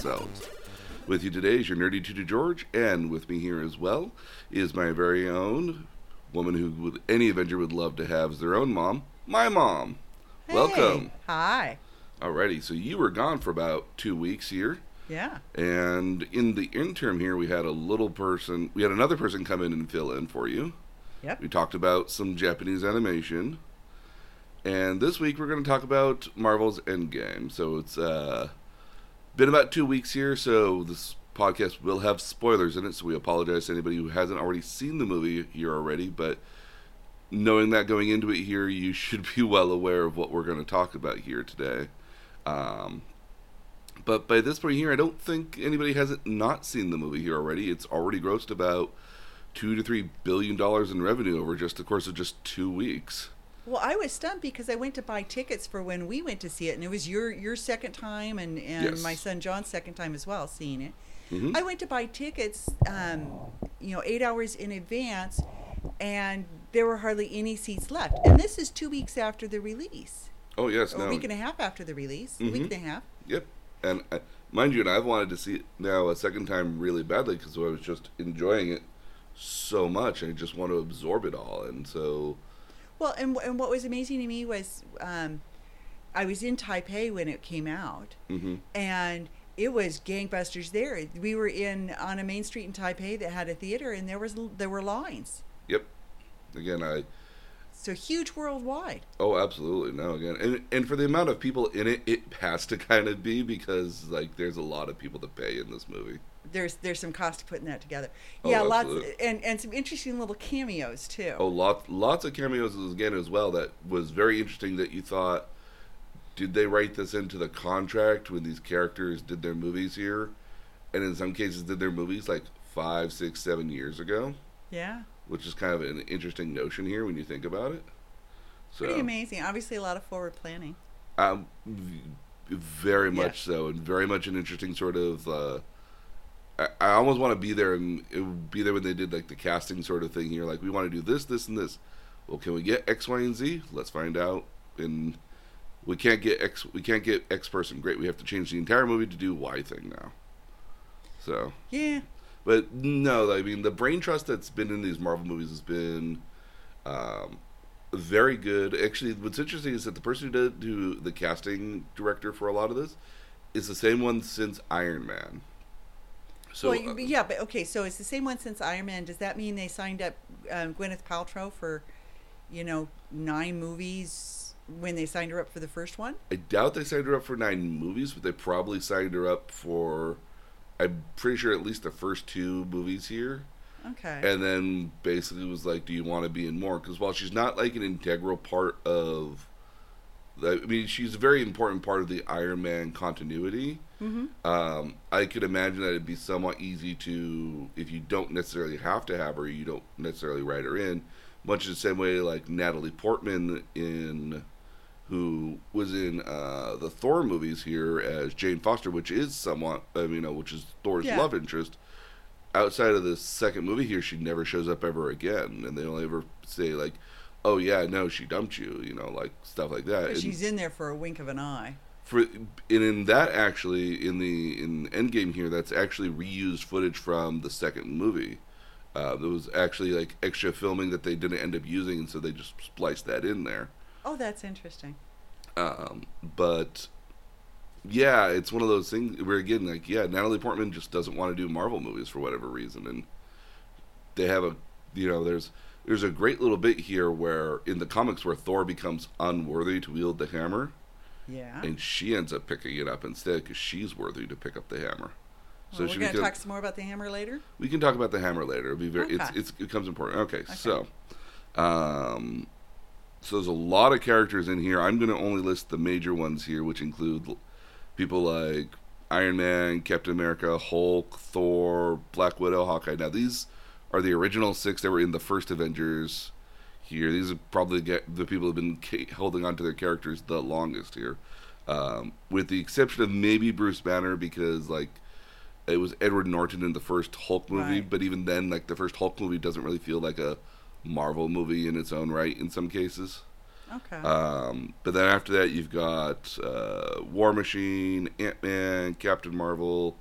themselves. With you today is your nerdy tutor George, and with me here as well is my very own woman who would, any Avenger would love to have as their own mom, my mom. Hey, Welcome. Hi. Alrighty, so you were gone for about two weeks here. Yeah. And in the interim here, we had a little person, we had another person come in and fill in for you. Yep. We talked about some Japanese animation. And this week we're going to talk about Marvel's Endgame. So it's uh, been about two weeks here, so this podcast will have spoilers in it. So we apologize to anybody who hasn't already seen the movie here already. But knowing that going into it here, you should be well aware of what we're going to talk about here today. Um, but by this point here, I don't think anybody hasn't not seen the movie here already. It's already grossed about two to three billion dollars in revenue over just the course of just two weeks. Well, I was stunned because I went to buy tickets for when we went to see it, and it was your your second time, and and Yes. my son John's second time as well seeing it. Mhm. I went to buy tickets, um, you know, eight hours in advance, and there were hardly any seats left. And this is two weeks after the release, Oh yes, or no, a week and a half after the release, a week Mhm. and a half. yep. And uh, mind you, and I've wanted to see it now a second time really badly because I was just enjoying it so much, and I just want to absorb it all. And so, Well, and and what was amazing to me was, um, I was in Taipei when it came out. hmm and it was gangbusters there. We were in on a main street in Taipei that had a theater, and there was there were lines. yep. Again, I So huge worldwide. Oh, absolutely. No, again, and and for the amount of people in it, it has to kind of be because like there's a lot of people to pay in this movie. There's there's some cost to putting that together. Oh, yeah, lots and and some interesting little cameos too. Oh, lots lots of cameos again as well. That was very interesting. That you thought, did they write this into the contract when these characters did their movies here, and in some cases did their movies like five, six, seven years ago, Yeah, which is kind of an interesting notion here when you think about it. So, pretty amazing. Obviously, a lot of forward planning. Um, very Yeah. much so, and very much an interesting sort of. Uh, I, I almost want to be there and it would be there when they did like the casting sort of thing here. Like we want to do this, this, and this. Well, can we get X, Y, and Z? Let's find out. And we can't get X. We can't get X person. Great. We have to change the entire movie to do Y thing now. So, Yeah, but no, I mean the brain trust that's been in these Marvel movies has been um, very good. Actually, what's interesting is that the person who did who the casting director for a lot of this is the same one since Iron Man. So well, uh, yeah, but okay. So it's the same one since Iron Man. Does that mean they signed up um, Gwyneth Paltrow for, you know, nine movies when they signed her up for the first one? I doubt they signed her up for nine movies, but they probably signed her up for. I'm pretty sure at least the first two movies here. Okay. and then basically was like, "Do you want to be in more?" Because while she's not like an integral part of, the, I mean, she's a very important part of the Iron Man continuity. Mm-hmm. Um, I could imagine that it'd be somewhat easy to, if you don't necessarily have to have her, you don't necessarily write her in, much the same way like Natalie Portman in, who was in uh, the Thor movies here as Jane Foster, which is somewhat, I mean, you know, which is Thor's Yeah. love interest outside of the second movie here, she never shows up ever again, and they only ever say like, "Oh yeah, no, she dumped you," you know, like stuff like that. But And she's in there for a wink of an eye. For and in that actually in the in Endgame here, that's actually reused footage from the second movie. Uh, there was actually like extra filming that they didn't end up using, and so they just spliced that in there. Oh, that's interesting. Um, but yeah, it's one of those things where again, like yeah, Natalie Portman just doesn't want to do Marvel movies for whatever reason, and they have a you know there's there's a great little bit here where in the comics where Thor becomes unworthy to wield the hammer, Yeah. and she ends up picking it up instead because she's worthy to pick up the hammer. well, we're going to talk some more about the hammer later. we can talk about the hammer later. It'll be very. Okay. it's it becomes important. Okay, so, um, so there's a lot of characters in here. I'm going to only list the major ones here, which include people like Iron Man, Captain America, Hulk, Thor, Black Widow, Hawkeye. Now these are the original six that were in the first Avengers. Here, these are probably the people who've been holding on to their characters the longest here, um, with the exception of maybe Bruce Banner because like it was Edward Norton in the first Hulk movie, Right. but even then, like the first Hulk movie doesn't really feel like a Marvel movie in its own right in some cases. Okay. Um, but then after that, you've got uh, War Machine, Ant Man, Captain Marvel,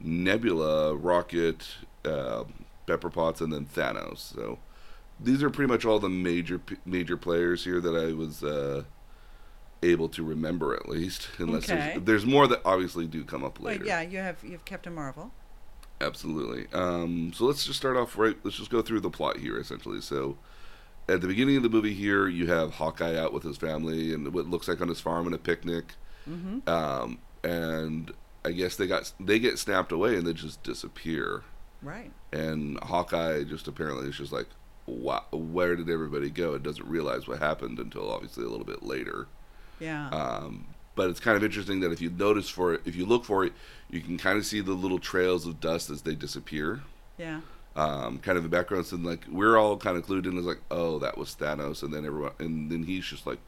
Nebula, Rocket, um Pepper Potts, and then Thanos. So these are pretty much all the major major players here that I was uh, able to remember at least. Unless Okay. there's, there's more that obviously do come up Well, later. yeah, you have you have Captain Marvel. Absolutely. Um, so let's just start off right. Let's just go through the plot here, essentially. So, at the beginning of the movie, here you have Hawkeye out with his family and what looks like on his farm in a picnic, Mm-hmm. um, and I guess they got they get snapped away and they just disappear. Right. And Hawkeye just apparently is just like, wow, where did everybody go? It doesn't realize what happened until obviously a little bit later. Yeah. Um, but it's kind of interesting that if you notice for it, if you look for it, you can kind of see the little trails of dust as they disappear. yeah. Um, kind of the background, so like we're all kind of clued in as like, oh, that was Thanos, and then everyone, and then he's just like,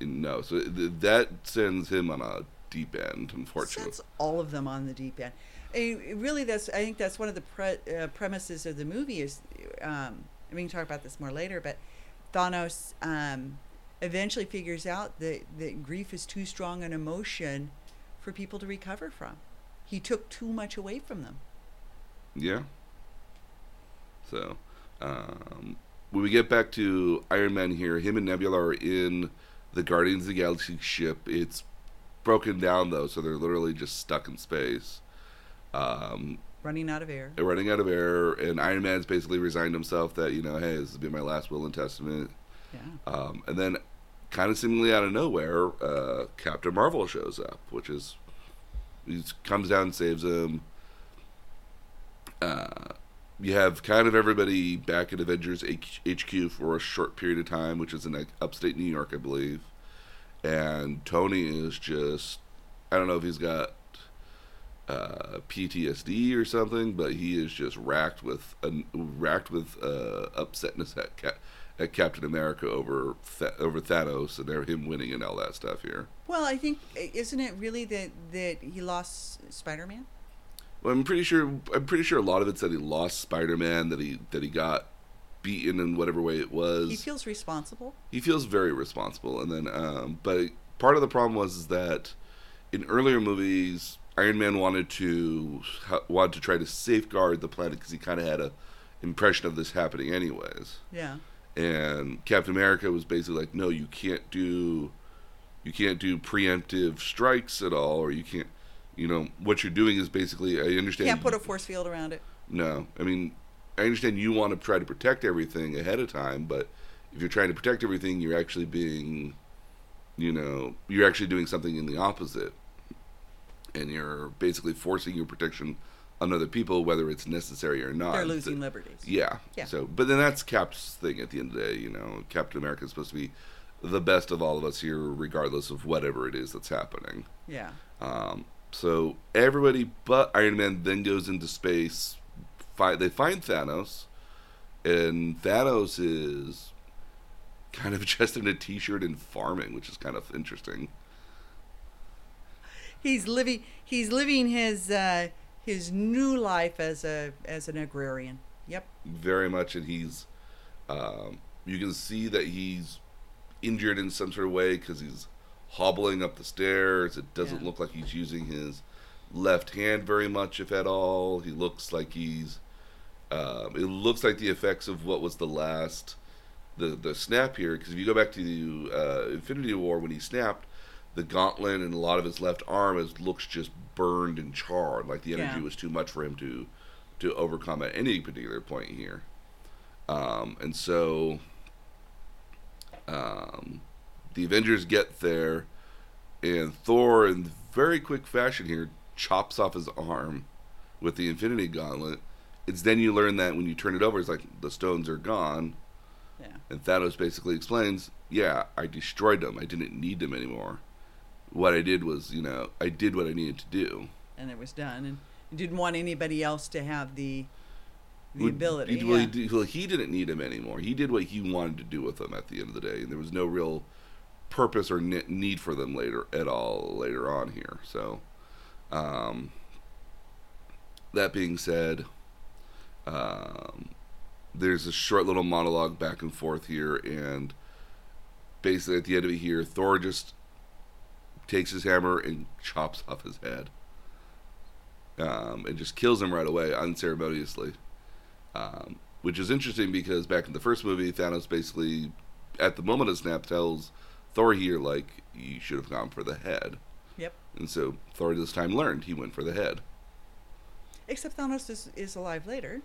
no. So th- that sends him on a deep end, unfortunately. Sets all of them on the deep end. Really, that's I think that's one of the pre- uh, premises of the movie is, um, I mean, we can talk about this more later, but Thanos um, eventually figures out that that grief is too strong an emotion for people to recover from. He took too much away from them. Yeah. So, um, when we get back to Iron Man here, him and Nebula are in the Guardians of the Galaxy ship. It's broken down though, so they're literally just stuck in space. Um, Running out of air. running out of air, and Iron Man's basically resigned himself that you know, hey, this has be my last will and testament. Yeah. Um, and then, kind of seemingly out of nowhere, uh, Captain Marvel shows up, which is he comes down and saves him. Uh, you have kind of everybody back at Avengers H- HQ for a short period of time, which is in like, upstate New York, I believe. And Tony is just—I don't know if he's got uh, PTSD or something, but he is just racked with uh, racked with uh, upsetness at Cap- at Captain America over Th- over Thanos and him winning and all that stuff here. Well, I think isn't it really that that he lost Spider-Man? Well, I'm pretty sure I'm pretty sure a lot of it's that he lost Spider-Man, that he that he got beaten in whatever way it was. He feels responsible. he feels very responsible and then um but part of the problem was is that in earlier movies iron man wanted to wanted to try to safeguard the planet because he kind of had a impression of this happening anyways Yeah. and captain america was basically like no you can't do you can't do preemptive strikes at all or you can't you know what you're doing is basically i understand Can't put a force field around it. no, I mean, I understand you want to try to protect everything ahead of time, but if you're trying to protect everything, you're actually being, you know, you're actually doing something in the opposite, and you're basically forcing your protection on other people, whether it's necessary or not. They're losing So- liberties. yeah. Yeah. So, but then that's Cap's thing at the end of the day. You know, Captain America is supposed to be the best of all of us here, regardless of whatever it is that's happening. Yeah. Um, so everybody but Iron Man then goes into space. Fi- they find Thanos, and Thanos is kind of just in a t-shirt and farming, which is kind of interesting. He's living. He's living his uh, his new life as a as an agrarian. Yep. Very much, and he's um, you can see that he's injured in some sort of way because he's hobbling up the stairs. It doesn't Yeah. look like he's using his left hand very much, if at all. He looks like he's. Um, it looks like the effects of what was the last, the the snap here. Because if you go back to uh, Infinity War when he snapped, the gauntlet and a lot of his left arm is looks just burned and charred. Like the energy Yeah. was too much for him to to overcome at any particular point here. Um, and so um, the Avengers get there, and Thor, in very quick fashion here, chops off his arm with the Infinity Gauntlet. It's then you learn that when you turn it over, it's like the stones are gone. Yeah. And Thanos basically explains, "Yeah, I destroyed them. I didn't need them anymore. What I did was, you know, I did what I needed to do." And it was done, and he didn't want anybody else to have the the Well, ability. He, well, yeah. did- well, he didn't need him anymore. He did what he wanted to do with them at the end of the day, and there was no real purpose or need for them later at all later on here. So, um, that being said, um, there's a short little monologue back and forth here, and basically at the end of it here, Thor just takes his hammer and chops off his head. Um, and just kills him right away, unceremoniously. Um, which is interesting because back in the first movie, Thanos basically, at the moment of snap, tells Thor here, like, you should have gone for the head. Yep. And so Thor this time learned he went for the head. Except Thanos is, is alive later.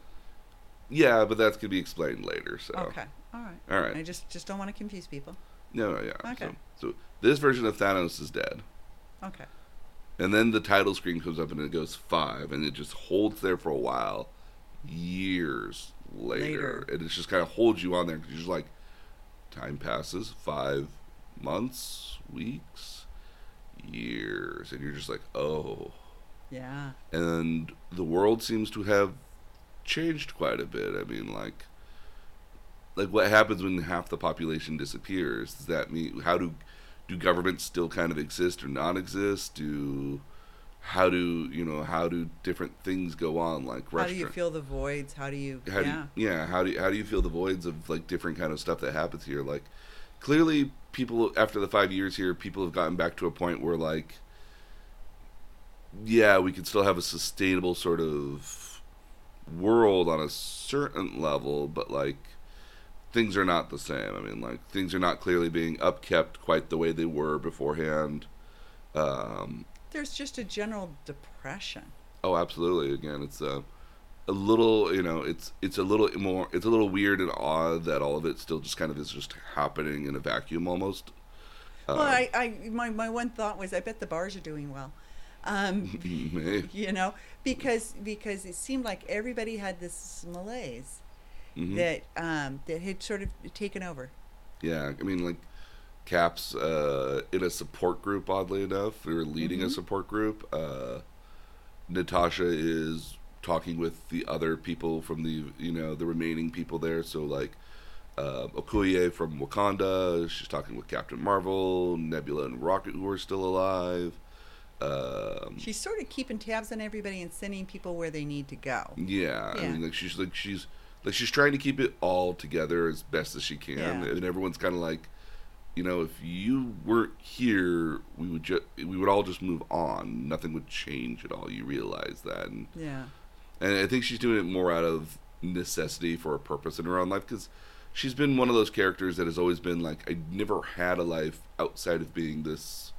Yeah, but that's going to be explained later, so. Okay. All right. All right. I just just don't want to confuse people. No, yeah. Okay. So, so this version of Thanos is dead. Okay. And then the title screen comes up and it goes five, and it just holds there for a while, years later. Later. And it just kind of holds you on there because you're just like, time passes, five months, weeks, years. And you're just like, oh. Yeah. And the world seems to have changed quite a bit. I mean, like, like what happens when half the population disappears? Does that mean how do do governments still kind of exist or not exist? Do how do you know how do different things go on like How do you feel the voids? How do you? how do yeah. you, yeah how do you, how do you feel the voids of like different kind of stuff that happens here like clearly people after the 5 years here people have gotten back to a point where like yeah we can still have a sustainable sort of world on a certain level but like things are not the same i mean like things are not clearly being upkept quite the way they were beforehand um There's just a general depression. Oh, absolutely. Again, it's a, a little, you know, it's it's a little more, it's a little weird and odd that all of it still just kind of is just happening in a vacuum almost. well, Um, I, I my my one thought was I bet the bars are doing well. Um, you know, because because it seemed like everybody had this malaise mhm. that um, that had sort of taken over. yeah, I mean, like Cap's uh, in a support group. Oddly enough, we're leading a Mhm. support group. Uh, Natasha is talking with the other people from the, you know, the remaining people there. So like. Uh, Okoye from Wakanda. She's talking with Captain Marvel, Nebula and Rocket, who are still alive. Um, She's sort of keeping tabs on everybody and sending people where they need to go. Yeah, I mean, like she's like she's like she's trying to keep it all together as best as she can, Yeah. and everyone's kind of like, you know, if you weren't here, we would just we would all just move on. Nothing would change at all. You realize that, and Yeah. and I think she's doing it more out of necessity for a purpose in her own life because she's been one of those characters that has always been like I never had a life outside of being this,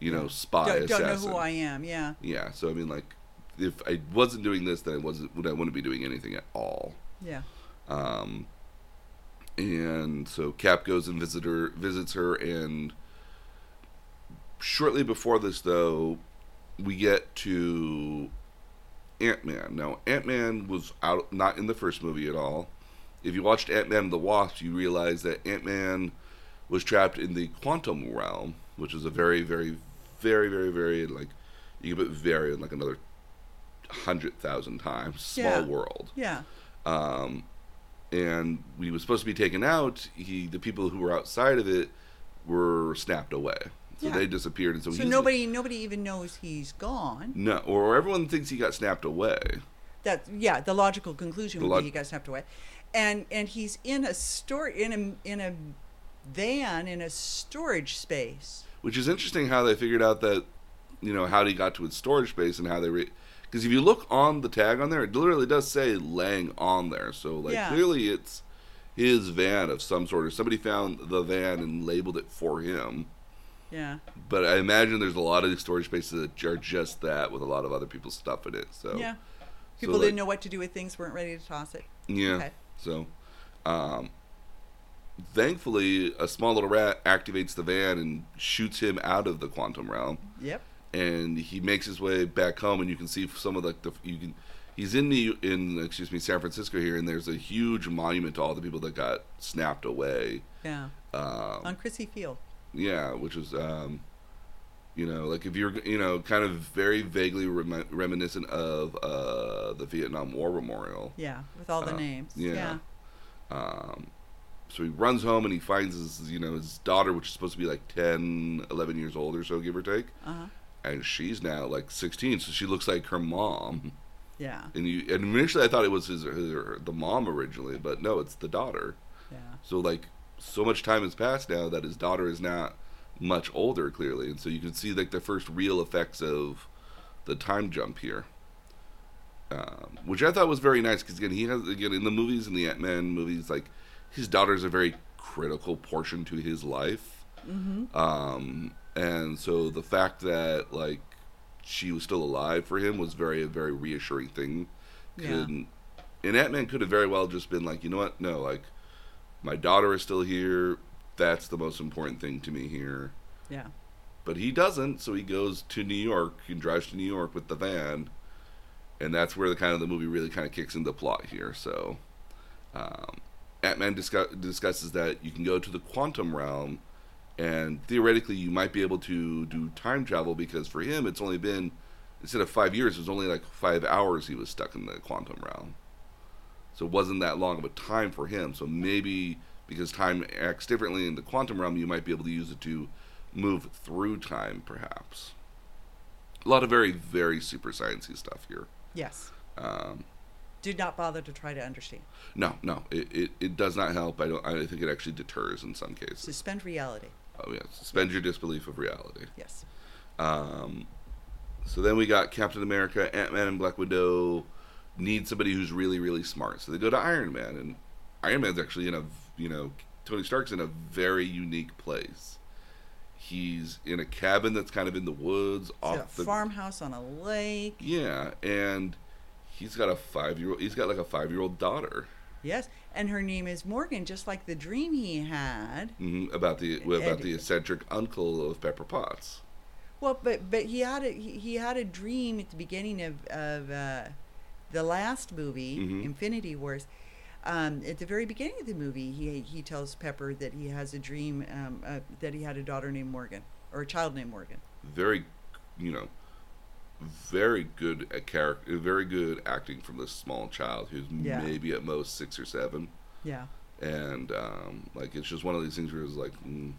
you know, spy Don't, don't know assassin. who I am. Yeah. Yeah, so I mean, like, if I wasn't doing this, then I wasn't. Would I wouldn't be doing anything at all? Yeah. Um, and so Cap goes and visit her, visits her, and shortly before this, though, we get to Ant Man. Now, Ant Man was out, not in the first movie at all. If you watched Ant Man and the Wasp, you realize that Ant Man was trapped in the quantum realm, which is a very, very, very, very, very like you can put very in like another hundred thousand times small Yeah. world Yeah. um, and he was supposed to be taken out. He, the people who were outside of it, were snapped away, so Yeah. they disappeared. And so, So nobody nobody even knows he's gone. no, or everyone thinks he got snapped away. That yeah, the logical conclusion The would be he got snapped away, and and he's in a store in a in a van in a storage space. Which is interesting how they figured out that, you know, how he got to his storage space and how they re. Because if you look on the tag on there, it literally does say Lang on" there. So like Yeah. clearly it's his van of some sort, or somebody found the van and labeled it for him. Yeah. But I imagine there's a lot of these storage spaces that are just that with a lot of other people's stuff in it. So Yeah. People like, didn't know what to do with things, weren't ready to toss it. Yeah. Okay. So, um, thankfully, a small little rat activates the van and shoots him out of the quantum realm, Yep. And he makes his way back home. And you can see some of the, the you can. He's in the in excuse me San Francisco here, and there's a huge monument to all the people that got snapped away. Yeah. Um, On Crissy Field. yeah, which is um, you know, like if you're you know kind of very vaguely remi- reminiscent of uh, the Vietnam War Memorial. Yeah. With all the Uh, names. yeah. Yeah. Um, so he runs home and he finds his, you know, his daughter, which is supposed to be like 10, 11 years old or so, give or take. Uh huh. And she's now like 16, so she looks like her mom. Yeah. And you, and initially I thought it was his, her, the mom originally, but no, it's the daughter. Yeah. So like so much time has passed now that his daughter is not much older, clearly, and so you can see like the first real effects of the time jump here, um, which I thought was very nice because again, he has again in the movies in the Ant Man movies, like his daughter's a very critical portion to his life, Mm-hmm. um, and so the fact that like she was still alive for him was very a very reassuring thing. Yeah. Could, and Ant Man could have very well just been like, you know what? No, like my daughter is still here. That's the most important thing to me here. Yeah. But he doesn't, so he goes to New York and drives to New York with the van, and that's where the kind of the movie really kind of kicks into plot here. So, um, Ant Man discuss, discusses that you can go to the quantum realm, and theoretically you might be able to do time travel because for him it's only been instead of five years, it was only like five hours he was stuck in the quantum realm. So it wasn't that long of a time for him. So maybe because time acts differently in the quantum realm, you might be able to use it to move through time, perhaps. A lot of very, very super sciencey stuff here. Yes. Um, Did not bother to try to understand. no, no, it, it, it does not help. I don't. I think it actually deters in some cases. Suspend reality. Oh yeah, suspend your disbelief of reality. Yes. Um, so then we got Captain America, Ant Man, and Black Widow need somebody who's really, really smart. So they go to Iron Man, and Iron Man's actually in a, you know, Tony Stark's in a very unique place. He's in a cabin that's kind of in the woods, It's off a the farmhouse on a lake. yeah, and he's got a five year old. He's got like a five year old daughter. Yes, and her name is Morgan, just like the dream he had. hmm about the about And- the eccentric uncle of Pepper Potts. Well, but but he had a he, he had a dream at the beginning of of uh, the last movie, Mhm. Infinity Wars. Um, at the very beginning of the movie, he he tells Pepper that he has a dream um, uh, that he had a daughter named Morgan or a child named Morgan. very, you know, very good at character, very good acting from this small child who's Yeah. maybe at most six or seven, Yeah. and um, like it's just one of these things where it's like, mm,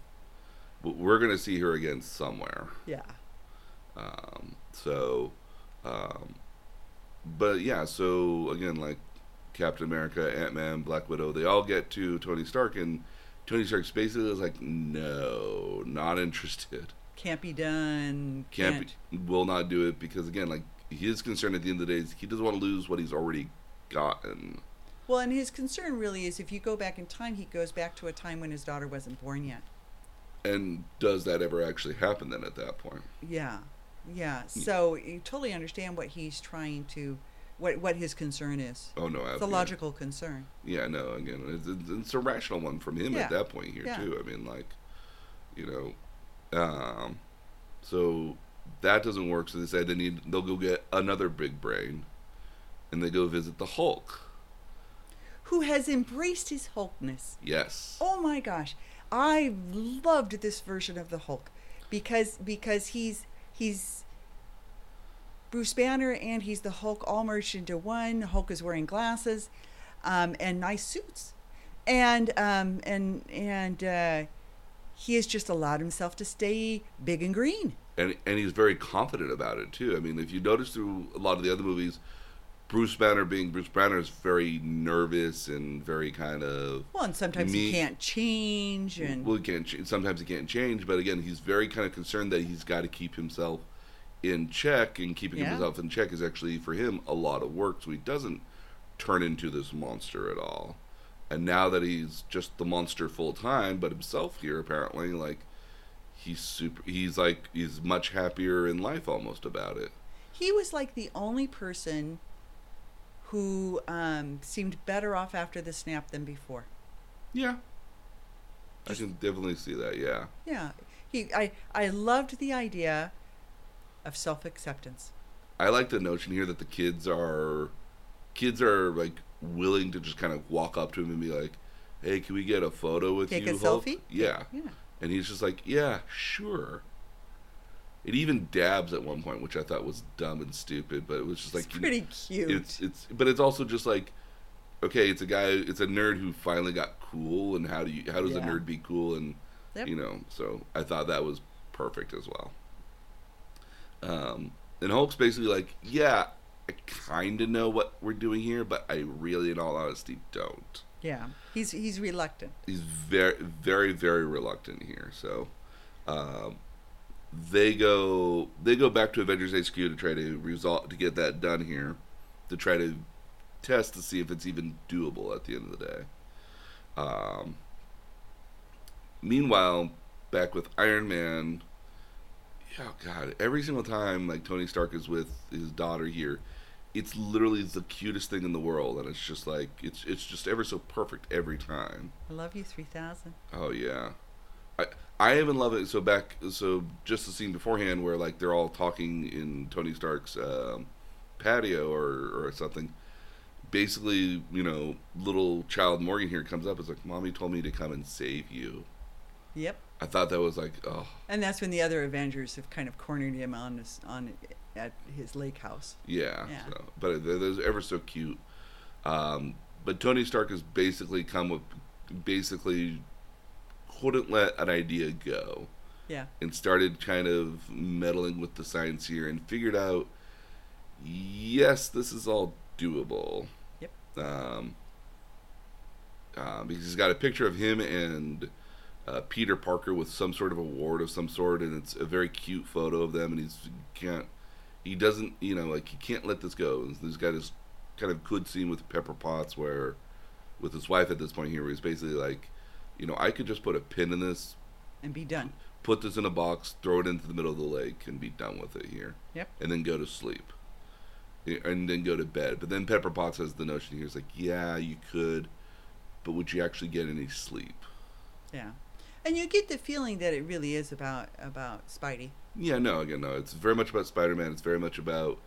we're gonna see her again somewhere. Yeah. Um, so, um, but yeah, so again, like Captain America, Ant Man, Black Widow, they all get to Tony Stark, and Tony Stark's basically is like, no, not interested. Can't be done. can't, Can't. Be, will not do it because again like his concern at the end of the day is he doesn't want to lose what he's already gotten Well, and his concern really is if you go back in time, he goes back to a time when his daughter wasn't born yet. and does that ever actually happen then at that point Yeah, yeah. Hmm. So you totally understand what he's trying to, what what his concern is. oh no It's a logical concern. yeah no again it's, it's, it's a rational one from him Yeah. at that point here Yeah. too i mean like you know um so that doesn't work. So they say they need they'll go get another big brain and they go visit the hulk. Who has embraced his Hulkness? yes. Oh my gosh, I loved this version of the Hulk because because he's he's Bruce Banner and he's the Hulk all merged into one. Hulk is wearing glasses um, and nice suits, and um, and and uh, he has just allowed himself to stay big and green. and and he's very confident about it too. I mean, if you notice through a lot of the other movies, Bruce Banner being Bruce Banner is very nervous and very kind of Well, and sometimes he can't change, and well, he can't. ch- Sometimes he can't change, but again, he's very kind of concerned that he's got to keep himself in check, and keeping Yeah. himself in check is actually for him a lot of work. So he doesn't turn into this monster at all. And now that he's just the monster full time, but himself here apparently, like he's super. He's like he's much happier in life almost about it. he was like the only person who um, seemed better off after the snap than before. Yeah. I can definitely see that, yeah. Yeah, he. I I loved the idea of self acceptance. I like the notion here that the kids are kids are like willing to just kind of walk up to him and be like, "Hey, can we get a photo with Take you?" a Hulk?" selfie. Yeah. Yeah. And he's just like, "Yeah, sure." It even dabs at one point, which I thought was dumb and stupid, but it was just It's like you- pretty cute. It's it's but it's also just like okay, it's a guy it's a nerd who finally got cool and how do you how does a nerd be cool and Yep. you know, so I thought that was perfect as well. Um and Hulk's basically like, yeah, I kind of know what we're doing here, but I really in all honesty don't. Yeah, he's he's reluctant. He's very, very, very reluctant here. So, um, they go they go back to Avengers HQ to try to resolve to get that done here, to try to test to see if it's even doable at the end of the day. Um, meanwhile, back with Iron Man. Oh God! Every single time, like Tony Stark is with his daughter here, it's literally the cutest thing in the world, and it's just like it's it's just ever so perfect every time. I love you, three thousand. Oh yeah, I I even love it. So back so just the scene beforehand where like they're all talking in Tony Stark's um, patio or or something. Basically, you know, little child Morgan here comes up. It's like, "Mommy told me to come and save you." Yep. I thought that was like, oh And that's when the other Avengers have kind of cornered him on his on at his lake house. yeah. Yeah. So, but they're, they're ever so cute. Um, but Tony Stark has basically come with basically couldn't let an idea go. Yeah. and started kind of meddling with the science here and figured out yes this is all doable Yep. um, uh, because he's got a picture of him and uh, Peter Parker with some sort of award of some sort, and it's a very cute photo of them. And he's he can't, he doesn't, you know, like he can't let this go. And He's got this kind of good scene with Pepper Potts where, with his wife at this point here, where he's basically like, you know, I could just put a pin in this, And be done. put this in a box, throw it into the middle of the lake, and be done with it here. Yep. And then go to sleep. And then go to bed. But then Pepper Potts has the notion here. It's like, yeah, you could, but would you actually get any sleep? Yeah. And you get the feeling that it really is about about Spidey. Yeah, no, again, no. It's very much about Spider Man. It's very much about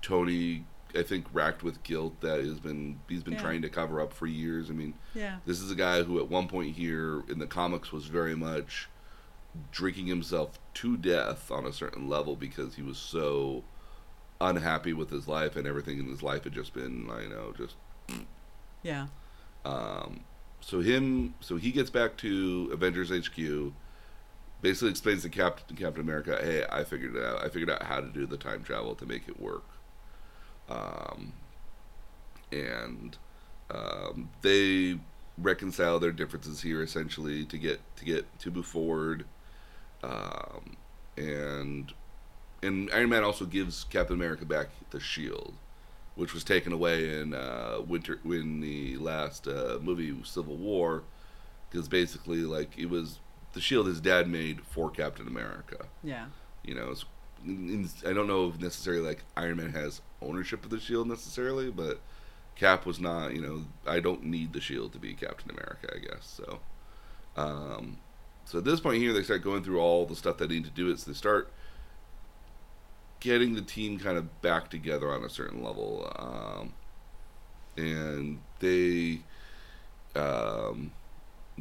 Tony, I think, racked with guilt that has been he's been Yeah. trying to cover up for years. I mean, Yeah. this is a guy who at one point here in the comics was very much drinking himself to death on a certain level because he was so unhappy with his life and everything in his life had just been, you know, just Yeah. um, so him, so he gets back to Avengers HQ. Basically, explains to Captain Captain America, "Hey, I figured it out. I figured out how to do the time travel to make it work." Um, and um, they reconcile their differences here essentially to get to get to move forward. Um, and and Iron Man also gives Captain America back the shield which was taken away in uh, winter in the last uh, movie Civil War, because basically like it was the shield his dad made for Captain America. Yeah. You know, it's, in, I don't know if necessarily like Iron Man has ownership of the shield necessarily, but Cap was not. You know, I don't need the shield to be Captain America. I guess so. Um, so at this point here, they start going through all the stuff they need to do. It's they start getting the team kind of back together on a certain level, um, and they um,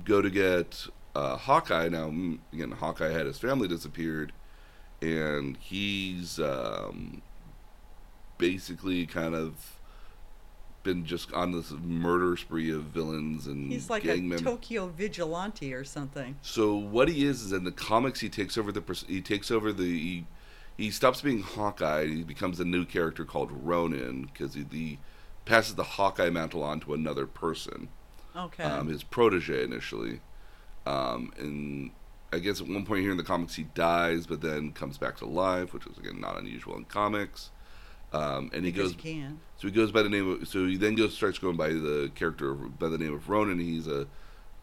go to get uh, Hawkeye. Now, mm, again, Hawkeye had his family disappeared, and he's um, basically kind of been just on this murder spree of villains and He's like a members. Tokyo vigilante or something. So what he is is in the comics he takes over the he takes over the he, he stops being Hawkeye and he becomes a new character called Ronin because he, he passes the Hawkeye mantle on to another person, Okay. um, his protege initially, um, and I guess at one point here in the comics he dies but then comes back to life, which is again not unusual in comics. Um, and he because goes can. so he goes by the name of. So he then goes starts going by the character of- by the name of Ronin. He's a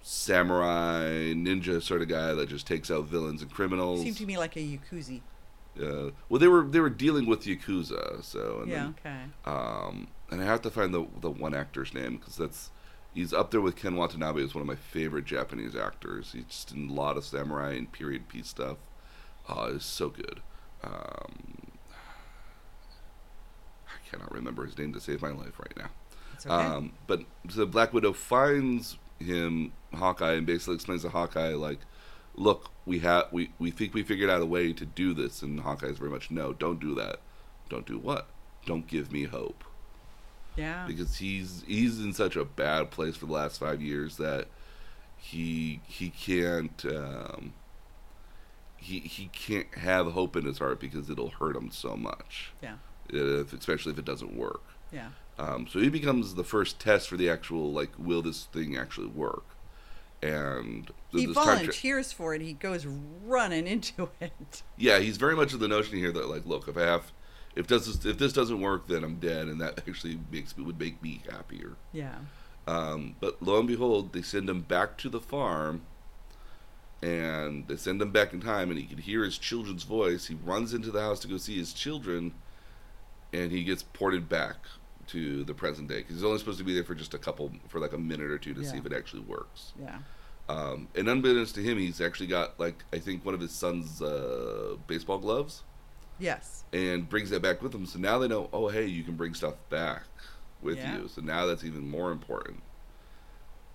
samurai ninja sort of guy that just takes out villains and criminals. Seemed to me like a Yakuza. Uh, well, they were they were dealing with yakuza. So and Yeah. then, Okay. um, and I have to find the the one actor's name because that's he's up there with Ken Watanabe as one of my favorite Japanese actors. He's just in a lot of samurai and period piece stuff. Uh, is so good. Um, I cannot remember his name to save my life right now. Okay. Um, but so Black Widow finds him, Hawkeye, and basically explains to Hawkeye like, "Look, we have we we think we figured out a way to do this." And Hawkeye's very much, "No, don't do that. Don't do what? Don't give me hope." yeah. Because he's he's in such a bad place for the last five years that he he can't um, he he can't have hope in his heart because it'll hurt him so much, Yeah. if, especially if it doesn't work. Yeah. Um, so he becomes the first test for the actual like, will this thing actually work? And He volunteers for it. He goes running into it. yeah, he's very much of the notion here that like, look, if I have, if this if this doesn't work, then I'm dead, and that actually makes me would make me happier. Yeah. Um, but lo and behold, they send him back to the farm, and they send him back in time, and he can hear his children's voice. He runs into the house to go see his children, and he gets ported back to the present day because he's only supposed to be there for just a couple, for like a minute or two to see if it actually works. Yeah. Um, and unbeknownst to him, he's actually got like I think one of his son's uh, baseball gloves, Yes. and brings that back with him. So now they know, oh hey, you can bring stuff back with Yeah. you. So now that's even more important.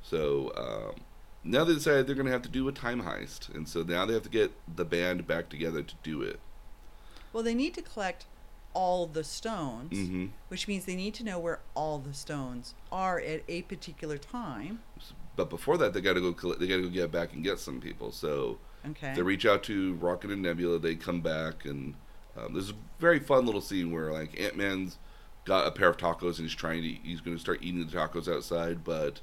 So um, now they decided they're going to have to do a time heist, and so now they have to get the band back together to do it. Well, they need to collect all the stones, hmm which means they need to know where all the stones are at a particular time. But before that, they got to go. coll- They got to go get back and get some people. So Okay. they reach out to Rocket and Nebula. They come back, and um, there's a very fun little scene where like Ant Man's got a pair of tacos and he's trying to. He's going to start eating the tacos outside, but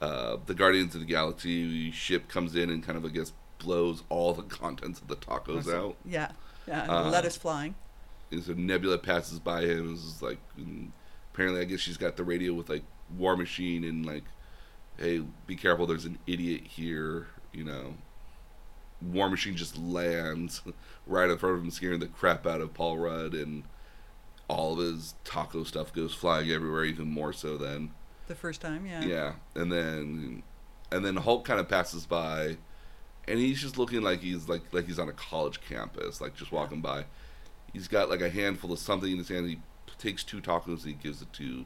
uh, the Guardians of the Galaxy ship comes in and kind of I guess blows all the contents of the tacos out. Yeah. Yeah. Uh, lettuce flying. And so Nebula passes by him. And is like, apparently, I guess she's got the radio with like War Machine and like, hey, be careful. There's an idiot here. You know, War Machine just lands right in front of him, scaring the crap out of Paul Rudd, and all of his taco stuff goes flying everywhere. Even more so than The first time, yeah. yeah. And then, and then Hulk kind of passes by, and he's just looking like he's like like he's on a college campus, like just walking by. He's got like a handful of something in his hand. He takes two tacos and he gives it to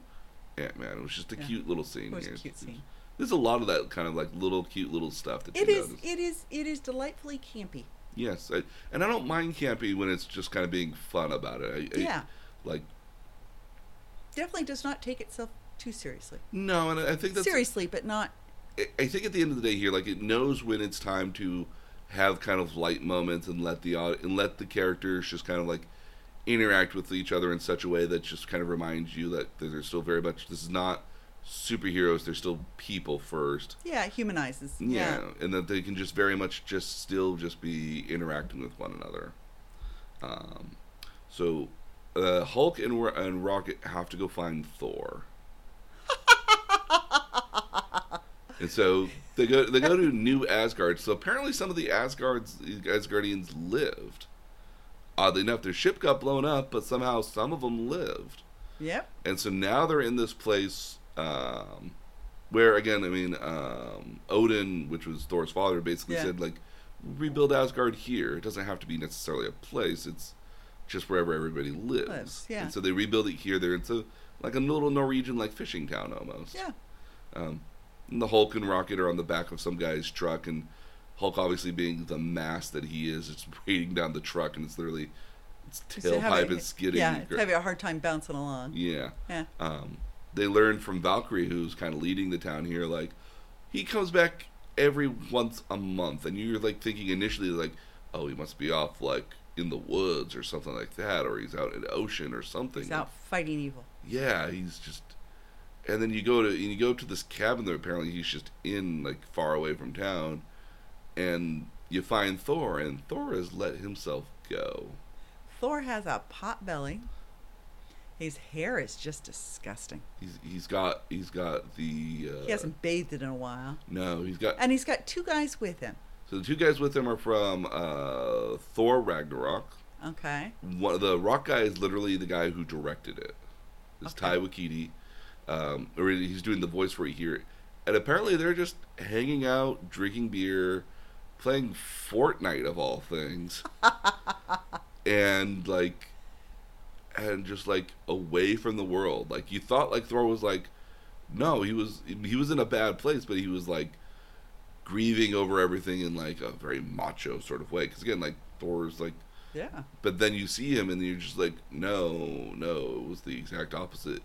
Ant Man. It was just a Yeah. cute little scene. It was a here. cute scene. There's a lot of that kind of like little cute little stuff that It you is. notice. It is. It is delightfully campy. Yes, I, and I don't mind campy when it's just kind of being fun about it. I, I- Yeah. like Definitely does not take itself too seriously. no, and I think that's Seriously, but not. I- I think at the end of the day here, like it knows when it's time to have kind of light moments and let the and let the characters just kind of like interact with each other in such a way that just kind of reminds you that they're still very much this is not superheroes; they're still people first. Yeah, it humanizes. Yeah, and that they can just very much just still just be interacting with one another. Um, so uh, Hulk and and Rocket have to go find Thor. And so they go they go to New Asgard. So apparently some of the Asgards Asgardians lived. Oddly enough, their ship got blown up, but somehow some of them lived. Yep. And so now they're in this place um, where, again, I mean, um, Odin, which was Thor's father, basically Yeah. said, like, rebuild Asgard here. It doesn't have to be necessarily a place, it's just wherever everybody lives. Lives, yeah. And so they rebuild it here. They're into like a little Norwegian, like, fishing town almost. Yeah. Um, and the Hulk and Rocket are on the back of some guy's truck, and Hulk, obviously being the mass that he is, it's raining down the truck, and it's literally its tailpipe is skidding. Yeah, it's having a hard time bouncing along. Yeah. Yeah. Um, they learn from Valkyrie, who's kind of leading the town here, like he comes back every once a month, and you're like thinking initially like, oh, he must be off like in the woods or something like that, or he's out in the ocean or something. He's out fighting evil. Yeah, he's just. And then you go to and you go to this cabin that apparently he's just in like far away from town, and you find Thor, and Thor has let himself go. Thor has a pot belly. His hair is just disgusting. He's he's got he's got the. Uh, He hasn't bathed in a while. No, he's got And he's got two guys with him. So the two guys with him are from uh, Thor Ragnarok. Okay. One the rock guy is literally the guy who directed it. It's Okay. Taika Waititi, um, or he's doing the voice for it here. And apparently they're just hanging out, drinking beer, playing Fortnite of all things, and like, and just like away from the world. Like you thought, like Thor was like, no, he was he was in a bad place, but he was like grieving over everything in like a very macho sort of way. Because again, like Thor's like, Yeah. but then you see him and you're just like, no, no, it was the exact opposite.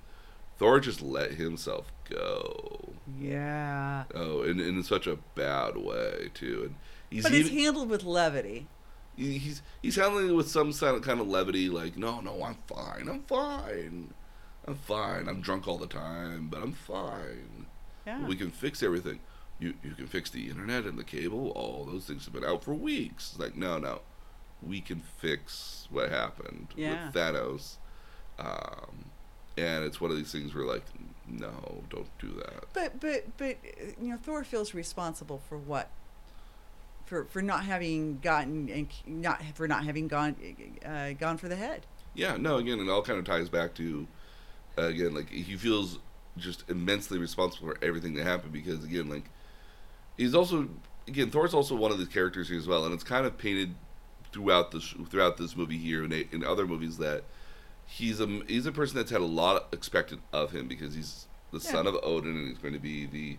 Thor just let himself go. Yeah. Oh, and, and in such a bad way too. And he's But it's even, handled with levity. he's he's handling it with some kind of kind of levity, like, no, no, I'm fine, I'm fine. I'm fine. I'm drunk all the time, but I'm fine. Yeah. We can fix everything. You you can fix the internet and the cable. All those things have been out for weeks. It's like no, no, we can fix what happened Yeah. with Thanos. Um, and it's one of these things where like, no, don't do that. But but but you know, Thor feels responsible for what? For for not having gotten and not for not having gone uh, gone for the head. Yeah, no, again, it all kind of ties back to, uh, again, like he feels just immensely responsible for everything that happened because, again, like he's also, again, Thor's also one of these characters here as well, and it's kind of painted throughout this throughout this movie here and in other movies that he's a he's a person that's had a lot expected of him because he's the Yeah. son of Odin and he's going to be the.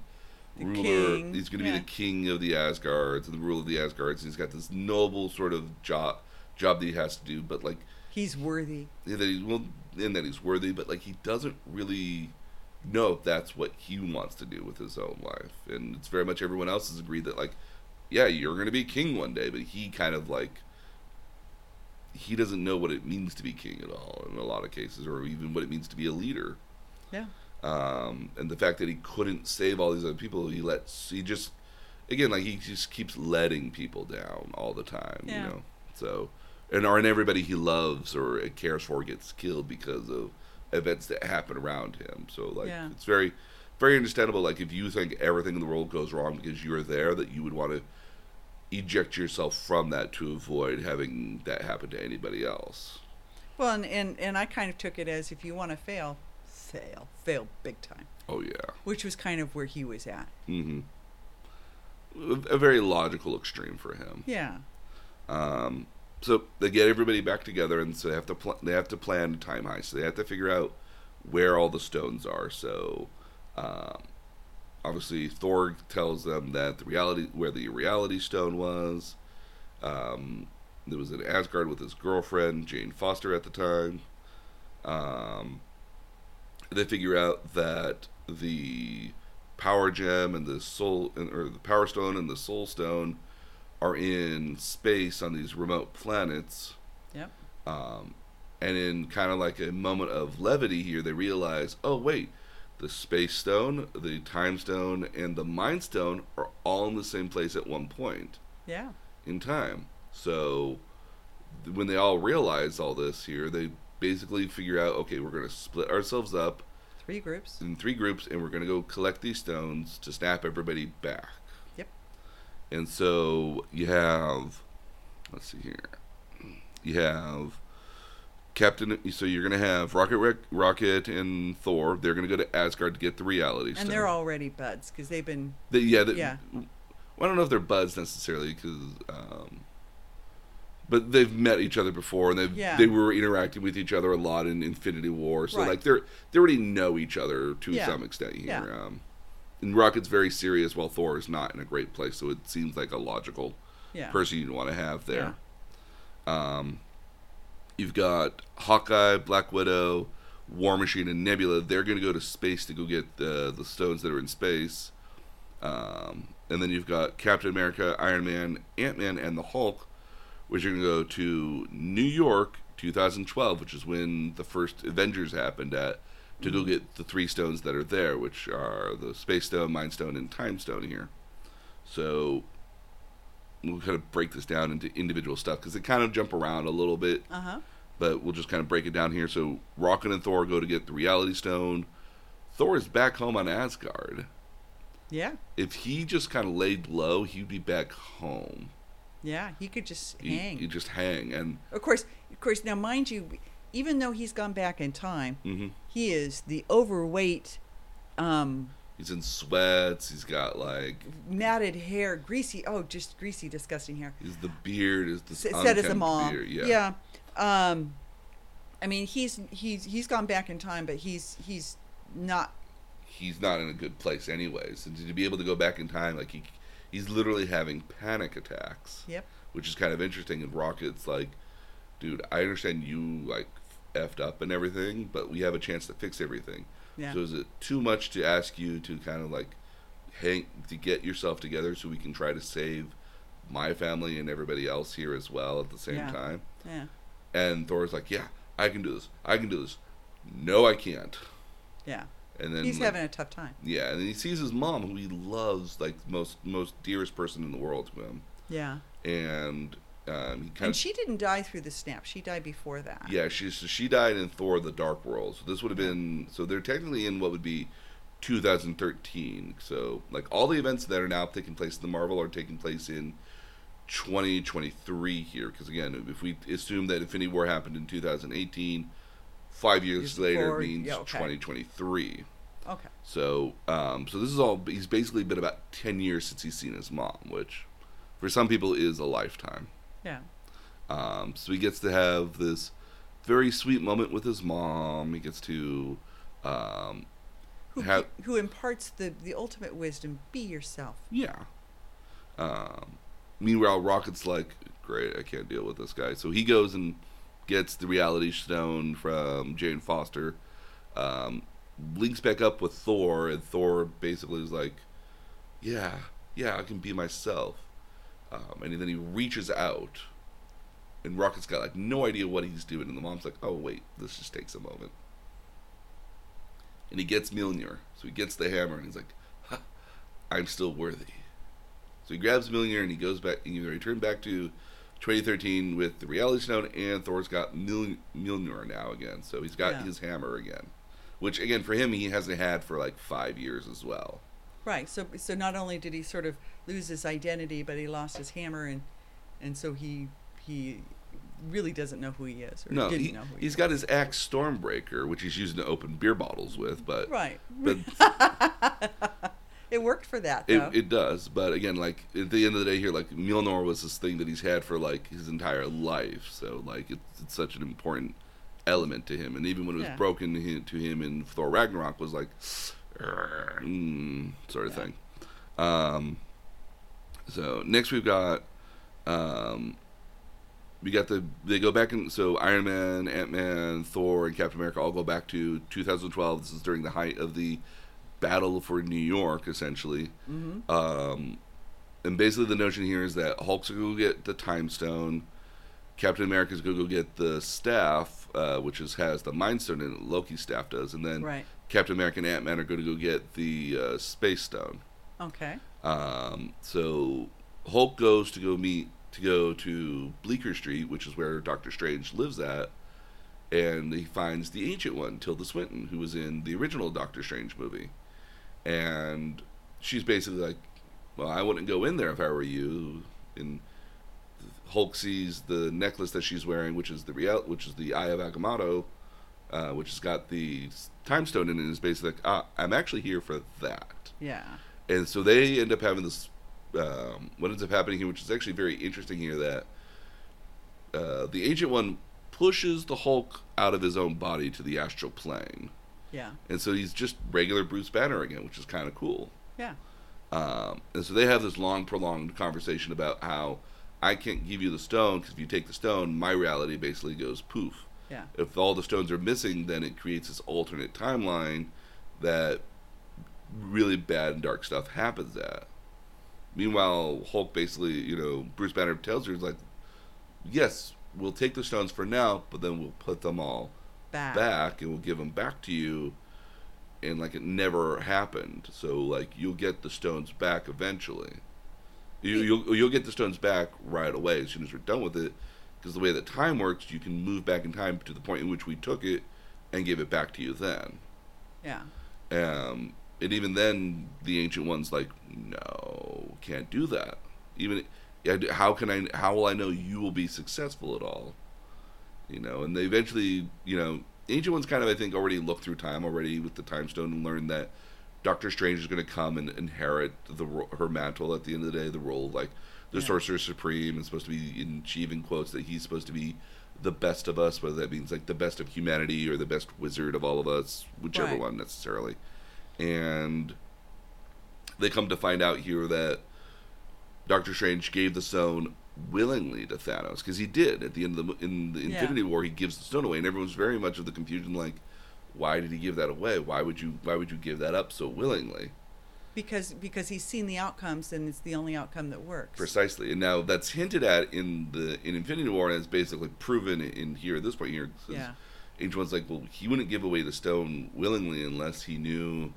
The ruler, king, he's going to yeah. be the king of the Asgards and the rule of the Asgards. He's got this noble sort of job job that he has to do, but like He's worthy. yeah, that he well, and that he's worthy, but like he doesn't really know if that's what he wants to do with his own life, and it's very much everyone else has agreed that like, yeah, you're going to be king one day, but he kind of like he doesn't know what it means to be king at all in a lot of cases, or even what it means to be a leader. Yeah. Um, and the fact that he couldn't save all these other people, he lets he just again like he just keeps letting people down all the time, Yeah. you know. So and or and everybody he loves or cares for gets killed because of events that happen around him. So like Yeah. it's very very understandable like if you think everything in the world goes wrong because you're there that you would want to eject yourself from that to avoid having that happen to anybody else. Well, and, and and I kind of took it as if you want to fail, fail, fail big time, Oh yeah. which was kind of where he was at. Mm hmm. A very logical extreme for him. Yeah. Um, so they get everybody back together, and so they have to pl- they have to plan a time heist. So they have to figure out where all the stones are. So um, obviously Thor tells them that the reality where the reality stone was. Um, there was in Asgard with his girlfriend Jane Foster at the time. Um, they figure out that the power gem and the soul or the power stone and the soul stone are in space on these remote planets. Yep. Um, and in kind of like a moment of levity here, they realize, oh wait, the space stone, the time stone, and the mind stone are all in the same place at one point Yeah. in time. So when they all realize all this here, they basically figure out, okay, we're going to split ourselves up Three groups. in three groups, and we're going to go collect these stones to snap everybody back. Yep. And so you have, let's see here, you have Captain. So you're going to have Rocket, Rocket, and Thor. They're going to go to Asgard to get the reality stone. And they're already buds because they've been. They- yeah, they, Yeah. I don't know if they're buds necessarily, because, um, but they've met each other before, and they Yeah. they were interacting with each other a lot in Infinity War. So Right. like they're they already know each other to Yeah. some extent here. Yeah. Um, and Rocket's very serious, while Thor is not in a great place. So it seems like a logical person you'd want to have there. Um, you've got Hawkeye, Black Widow, War Machine, and Nebula. They're going to go to space to go get the the stones that are in space. Um, and then you've got Captain America, Iron Man, Ant Man, and the Hulk, which are going to go to New York, 2012, which is when the first Avengers happened at, to go get the three stones that are there, which are the Space Stone, Mind Stone, and Time Stone here. So we'll kind of break this down into individual stuff because they kind of jump around a little bit, Uh huh. but we'll just kind of break it down here. So Rocket and Thor go to get the Reality Stone. Thor is back home on Asgard. Yeah. If he just kind of laid low, he'd be back home. Yeah. He could just He, hang. he'd just hang, and Of course, of course. Now, mind you, even though he's gone back in time, mhm. he is the overweight, um, he's in sweats. He's got like matted hair, greasy. Oh, just greasy, disgusting hair. he's the beard is the Said as a mom. beard, Yeah. Yeah. Um, I mean, he's he's he's gone back in time, but he's he's not. he's not in a good place anyways. And to be able to go back in time, like he, he's literally having panic attacks. Yep. Which is kind of interesting. And Rocket's like, dude, I understand you like effed up and everything, but we have a chance to fix everything. Yeah. So is it too much to ask you to kind of like hang to get yourself together so we can try to save my family and everybody else here as well at the same Yeah. time? Yeah. And Thor's like, yeah, I can do this. I can do this. no, I can't. Yeah. And then He's like, having a tough time. yeah, and then he sees his mom, who he loves, like most most dearest person in the world to him, Yeah. and um, he kind And she didn't die through the snap. She died before that. yeah, she so she died in Thor: The Dark World. So this would have been so they're technically in what would be 2013. So like all the events that are now taking place in the Marvel are taking place in 2023 here. Because again, if we assume that Infinity War happened in 2018, five years later forward, means yeah, okay. 2023. Okay. So, um, so this is all. He's basically been about ten years since he's seen his mom, which, for some people, is a lifetime. Yeah. Um, so he gets to have this very sweet moment with his mom. He gets to, um, Who, Have- who imparts the, the ultimate wisdom be yourself. yeah. Um, meanwhile, Rocket's like, great, I can't deal with this guy. So he goes and gets the Reality Stone from Jane Foster. Um, links back up with Thor, and Thor basically is like, yeah, yeah, I can be myself. Um, and then he reaches out, and Rocket's got like no idea what he's doing, and the mom's like, oh wait, this just takes a moment. And he gets Mjolnir, so he gets the hammer, and he's like, ha, I'm still worthy. So he grabs Mjolnir and he goes back, and he returns back to 2013 with the Reality Stone, and Thor's got Mjol- Mjolnir now again, so he's got Yeah. his hammer again. Which again, for him, he hasn't had for like five years as well. Right. So so not only did he sort of lose his identity, but he lost his hammer, and and so he he really doesn't know who he is, or No, didn't he, know who he he's was. got his axe Stormbreaker, which he's using to open beer bottles with, but right. but it worked for that it, though. it does. But again, like at the end of the day, here, like Mjolnir was this thing that he's had for like his entire life. So like it's, it's such an important element to him, and even when it was Yeah. broken to him, to him in Thor Ragnarok, was like sort of Yeah. thing. Um, so next we've got um, we got the they go back and so Iron Man, Ant Man, Thor, and Captain America all go back to 2012. This is during the height of the battle for New York, essentially. mm-hmm. Um, and basically, the notion here is that Hulk's gonna go get the Time Stone, Captain America's gonna go get the staff, uh, which is has the Mind Stone in it. Loki's staff does, and then Right. Captain America and Ant Man are gonna go get the uh, Space Stone. Okay. Um, so Hulk goes to go meet to go to Bleecker Street, which is where Doctor Strange lives at, and he finds the Ancient One, Tilda Swinton, who was in the original Doctor Strange movie, and she's basically like, "Well, I wouldn't go in there if I were you." And Hulk sees the necklace that she's wearing, which is the real, which is the Eye of Agamotto, uh, which has got the Time Stone in it, is basically like, ah, "I'm actually here for that." Yeah. and so they end up having this. Um, what ends up happening here, which is actually very interesting here, that uh, the Ancient One pushes the Hulk out of his own body to the astral plane, Yeah. and so he's just regular Bruce Banner again, which is kind of cool. Yeah. Um, and so they have this long, prolonged conversation about how I can't give you the stone because if you take the stone, my reality basically goes poof. Yeah. If all the stones are missing, then it creates this alternate timeline that really bad and dark stuff happens at. Meanwhile, Hulk basically, you know, Bruce Banner tells her, he's like, yes, we'll take the stones for now, but then we'll put them all Back. back and we'll give them back to you and like it never happened so like you'll get the stones back eventually you, you'll, you'll get the stones back right away as soon as we're done with it because the way that time works you can move back in time to the point in which we took it and give it back to you then. Yeah. um, and even then the ancient one's like no can't do that. Even how can i how will i know you will be successful at all? You know and they eventually you know ancient ones kind of i think already looked through time already with the time stone and learned that doctor strange is going to come and inherit the her mantle at the end of the day the role of like the Yeah. sorcerer supreme and supposed to be in achieving quotes that he's supposed to be the best of us whether that means like the best of humanity or the best wizard of all of us whichever Right. one necessarily and they come to find out here that Doctor Strange gave the stone willingly to Thanos because he did at the end of the in the Yeah. Infinity War he gives the stone away and everyone's very much of the confusion like why did he give that away why would you why would you give that up so willingly Because because he's seen the outcomes and it's the only outcome that works. precisely and now that's hinted at in the in Infinity War and it's basically proven in here at this point here Yeah. Ancient One's like, well, he wouldn't give away the stone willingly unless he knew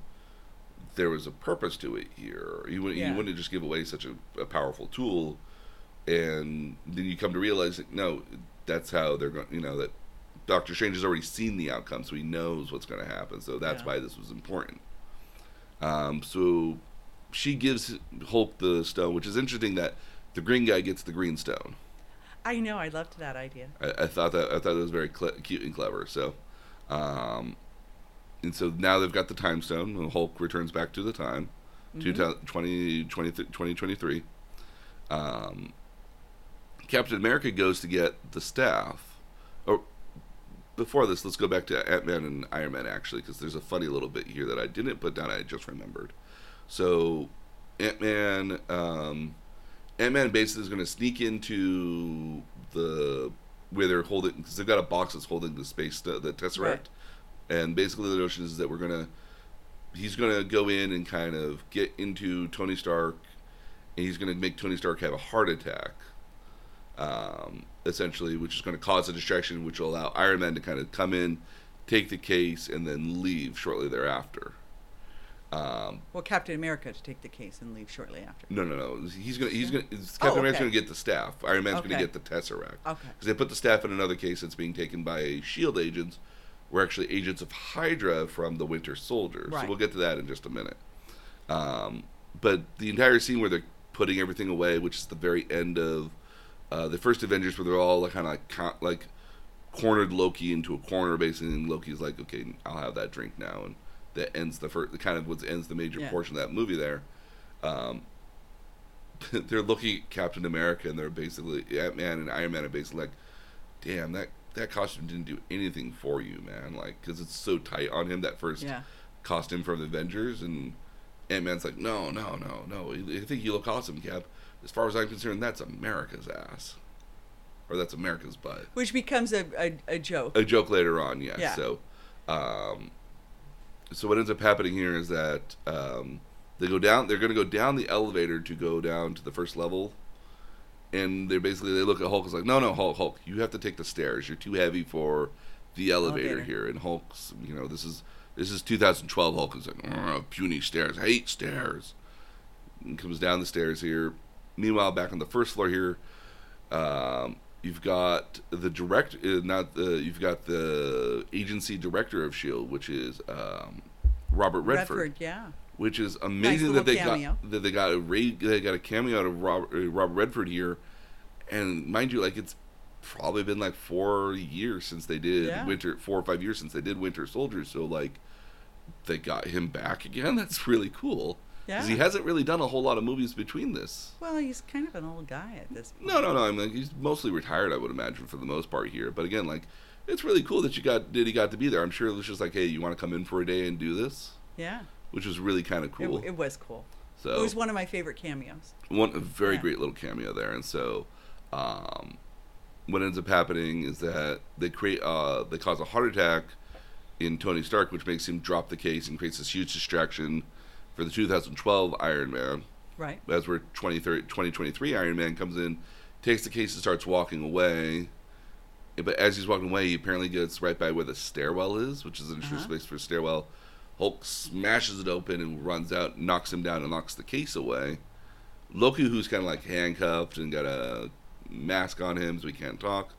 there was a purpose to it here. He wouldn't, Yeah. he wouldn't just give away such a, a powerful tool. And then you come to realize that no, that's how they're going. You know that Doctor Strange has already seen the outcome, so he knows what's going to happen. So that's Yeah. why this was important. Um, so she gives Hulk the stone, which is interesting that the green guy gets the green stone. I know. I loved that idea. I, I thought that I thought that was very cle cute and clever. So, um, and so now they've got the time stone. And Hulk returns back to the time, Mhm. 2020, 20, 2023. Um, Captain America goes to get the staff. Or before this, let's go back to Ant Man and Iron Man actually, because there's a funny little bit here that I didn't put down. I just remembered. So, Ant Man. Um, Ant Man basically is going to sneak into the where they're holding because they've got a box that's holding the space the, the tesseract, Right. and basically the notion is that we're gonna he's gonna go in and kind of get into Tony Stark, and he's gonna make Tony Stark have a heart attack, um, essentially, which is going to cause a distraction, which will allow Iron Man to kind of come in, take the case, and then leave shortly thereafter. Um, Well, Captain America to take the case and leave shortly after. no, no, no. He's gonna. He's gonna. Captain Oh, America's gonna get the staff. Iron Man's gonna get the Tesseract. Okay. Because they put the staff in another case that's being taken by Shield E We're actually agents of Hydra from the Winter Soldier. Right. So we'll get to that in just a minute. Um, but the entire scene where they're putting everything away, which is the very end of uh, the first Avengers, where they're all like, kind of like like cornered Loki into a corner, basically, and Loki's like, "Okay, I'll have that drink now," and that ends the first, kind of what ends the major Yeah. portion of that movie there. Um, they're looking at Captain America and they're basically Ant Man and Iron Man are basically like, "Damn, that that costume didn't do anything for you, man." Like, because it's so tight on him that first Yeah. costume from the Avengers, and Ant Man's like, "No, no, no, no. I think you look awesome, Cap. As far as I'm concerned, that's America's ass, or that's America's butt." Which becomes a, a, a joke. a joke later on, yes. Yeah. So, um, so what ends up happening here is that um, they go down. They're going to go down the elevator to go down to the first level, and they're basically they look at Hulk. It's like, no, no, Hulk, Hulk, you have to take the stairs. You're too heavy for the elevator, Elevator. here. And Hulk's, you know, this is this is 2012. Hulk is like, puny stairs. I hate stairs. And comes down the stairs here. Meanwhile, back on the first floor here, um, you've got the direct, uh, not the, you've got the agency director of Shield, which is um, Robert Redford, yeah. which is amazing little that they cameo. got that they got a they got a cameo out of Robert, uh, Robert Redford here, and mind you, like it's probably been like four years since they did Yeah. Winter, four or five years since they did Winter Soldier, so like they got him back again. That's really cool. Yeah. Because he hasn't really done a whole lot of movies between this. Well, he's kind of an old guy at this point. No, no, no. I mean, he's mostly retired, I would imagine, for the most part here. But again, like, it's really cool that you got that he got to be there. I'm sure it was just like, hey, you want to come in for a day and do this, Yeah. which was really kind of It, cool. it was cool. so It was one of my favorite cameos. one a very Yeah. great little cameo there. And so, um, what ends up happening is that they create uh, they cause a heart attack in Tony Stark, which makes him drop the case and creates this huge distraction for the 2012 Iron Man. Right. That's where 2030 2023 Iron Man comes in, takes the case and starts walking away. But as he's walking away, he apparently gets right by where the stairwell is, which is an intrusive Uh-huh. space for a stairwell. Hulk smashes it open and runs out, knocks him down, and knocks the case away. Loki, who's kind of like handcuffed and got a mask on him so he can't talk,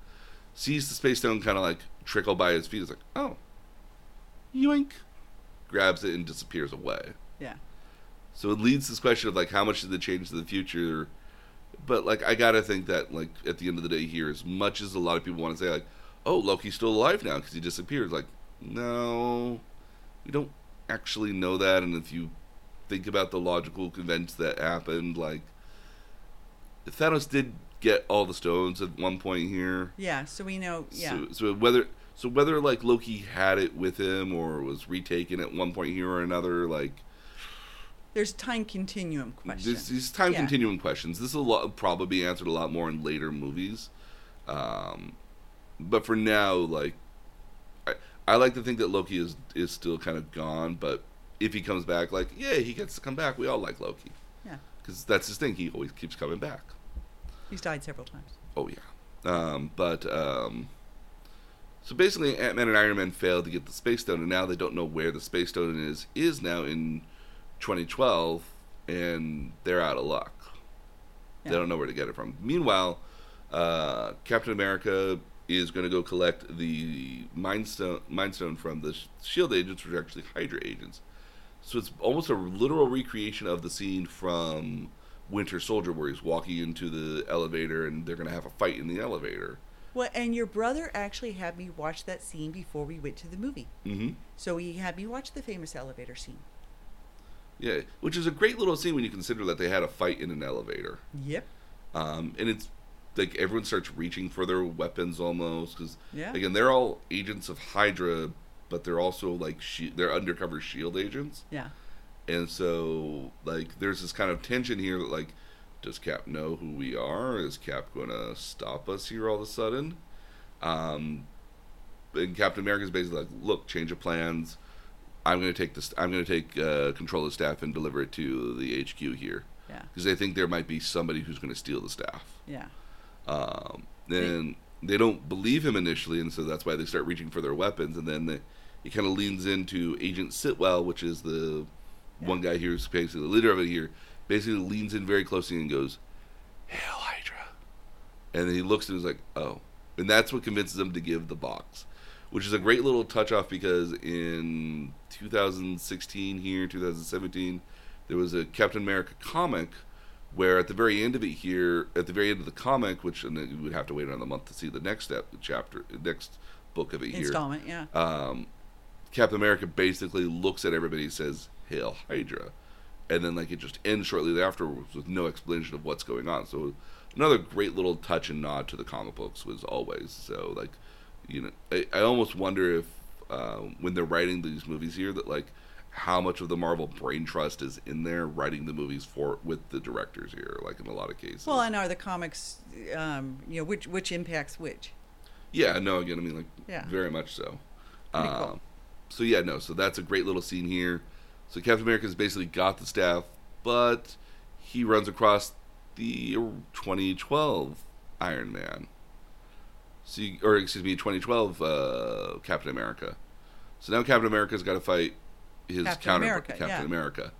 sees the space stone kind of like trickle by his feet. He's like, oh, yoink, grabs it and disappears away. Yeah. So it leads to this question of like how much did they change to the future? But like I gotta think that like at the end of the day here, as much as a lot of people want to say like, oh Loki's still alive now because he disappeared, like no, we don't actually know that. And if you think about the logical events that happened, like Thanos did get all the stones at one point here. Yeah. So we know. Yeah. So, so whether so whether like Loki had it with him or was retaken at one point here or another, like There's time continuum questions. There's these time Yeah. continuum questions. This will probably be answered a lot more in later movies. Um, but for now, like, I, I like to think that Loki is is still kind of gone. But if he comes back, like, yeah, he gets to come back. We all like Loki Yeah. because that's his thing. He always keeps coming back. He's died several times. Oh yeah. Um, but um, So basically, Ant Man and Iron Man failed to get the Space Stone, and now they don't know where the Space Stone is. Is now in 2012, and they're out of luck. They don't know where to get it from. Meanwhile, uh, Captain America is going to go collect the Mind Stone, Mind Stone from the Shield agents, which are actually Hydra agents. So it's almost a literal recreation of the scene from Winter Soldier, where he's walking into the elevator, and they're going to have a fight in the elevator. Well, and your brother actually had me watch that scene before we went to the movie. hmm So he had me watch the famous elevator scene. Yeah, which is a great little scene when you consider that they had a fight in an elevator. Yep. Um, and it's like everyone starts reaching for their weapons almost because Yeah. again they're all agents of Hydra, but they're also like she- they're undercover Shield agents, Yeah. and so like there's this kind of tension here that like does Cap know who we are? Is Cap gonna stop us here all of a sudden? Um, and Captain America's basically like, look, change of plans. I'm gonna take this. I'm gonna take uh, control of the staff and deliver it to the HQ here Yeah. because they think there might be somebody who's gonna steal the staff. Yeah. Um, then they don't believe him initially, and so that's why they start reaching for their weapons. And then they, he kind of leans into Agent Sitwell, which is the Yeah. one guy here who's basically the leader of it here. Basically, leans in very closely and goes, "Hail Hydra!" And then he looks and is like, "Oh," and that's what convinces him to give the box, which is a great little touch off because in 2016 here, 2017, there was a Captain America comic where at the very end of it here, at the very end of the comic, which and then you would have to wait another month to see the next step, the chapter, next book of it here. Installment. Yeah. Um, Captain America basically looks at everybody and says, "Hail Hydra," and then like it just ends shortly afterwards with no explanation of what's going on. So another great little touch and nod to the comic books was always so like, you know, I, I almost wonder if uh, when they're writing these movies here that like how much of the Marvel brain trust is in there writing the movies for with the directors here, like in a lot of cases. Well, and are the comics, um, you know, which which impacts which? Yeah, no, again, I mean, like, Yeah. very much so. Pretty Um, cool. So, yeah, no, so that's a great little scene here. So, Captain America's basically got the staff, but he runs across the 2012 Iron Man. So, you, or excuse me, 2012 uh, Captain America. So now Captain America's got to fight his Captain counterpart, America, Captain yeah. America.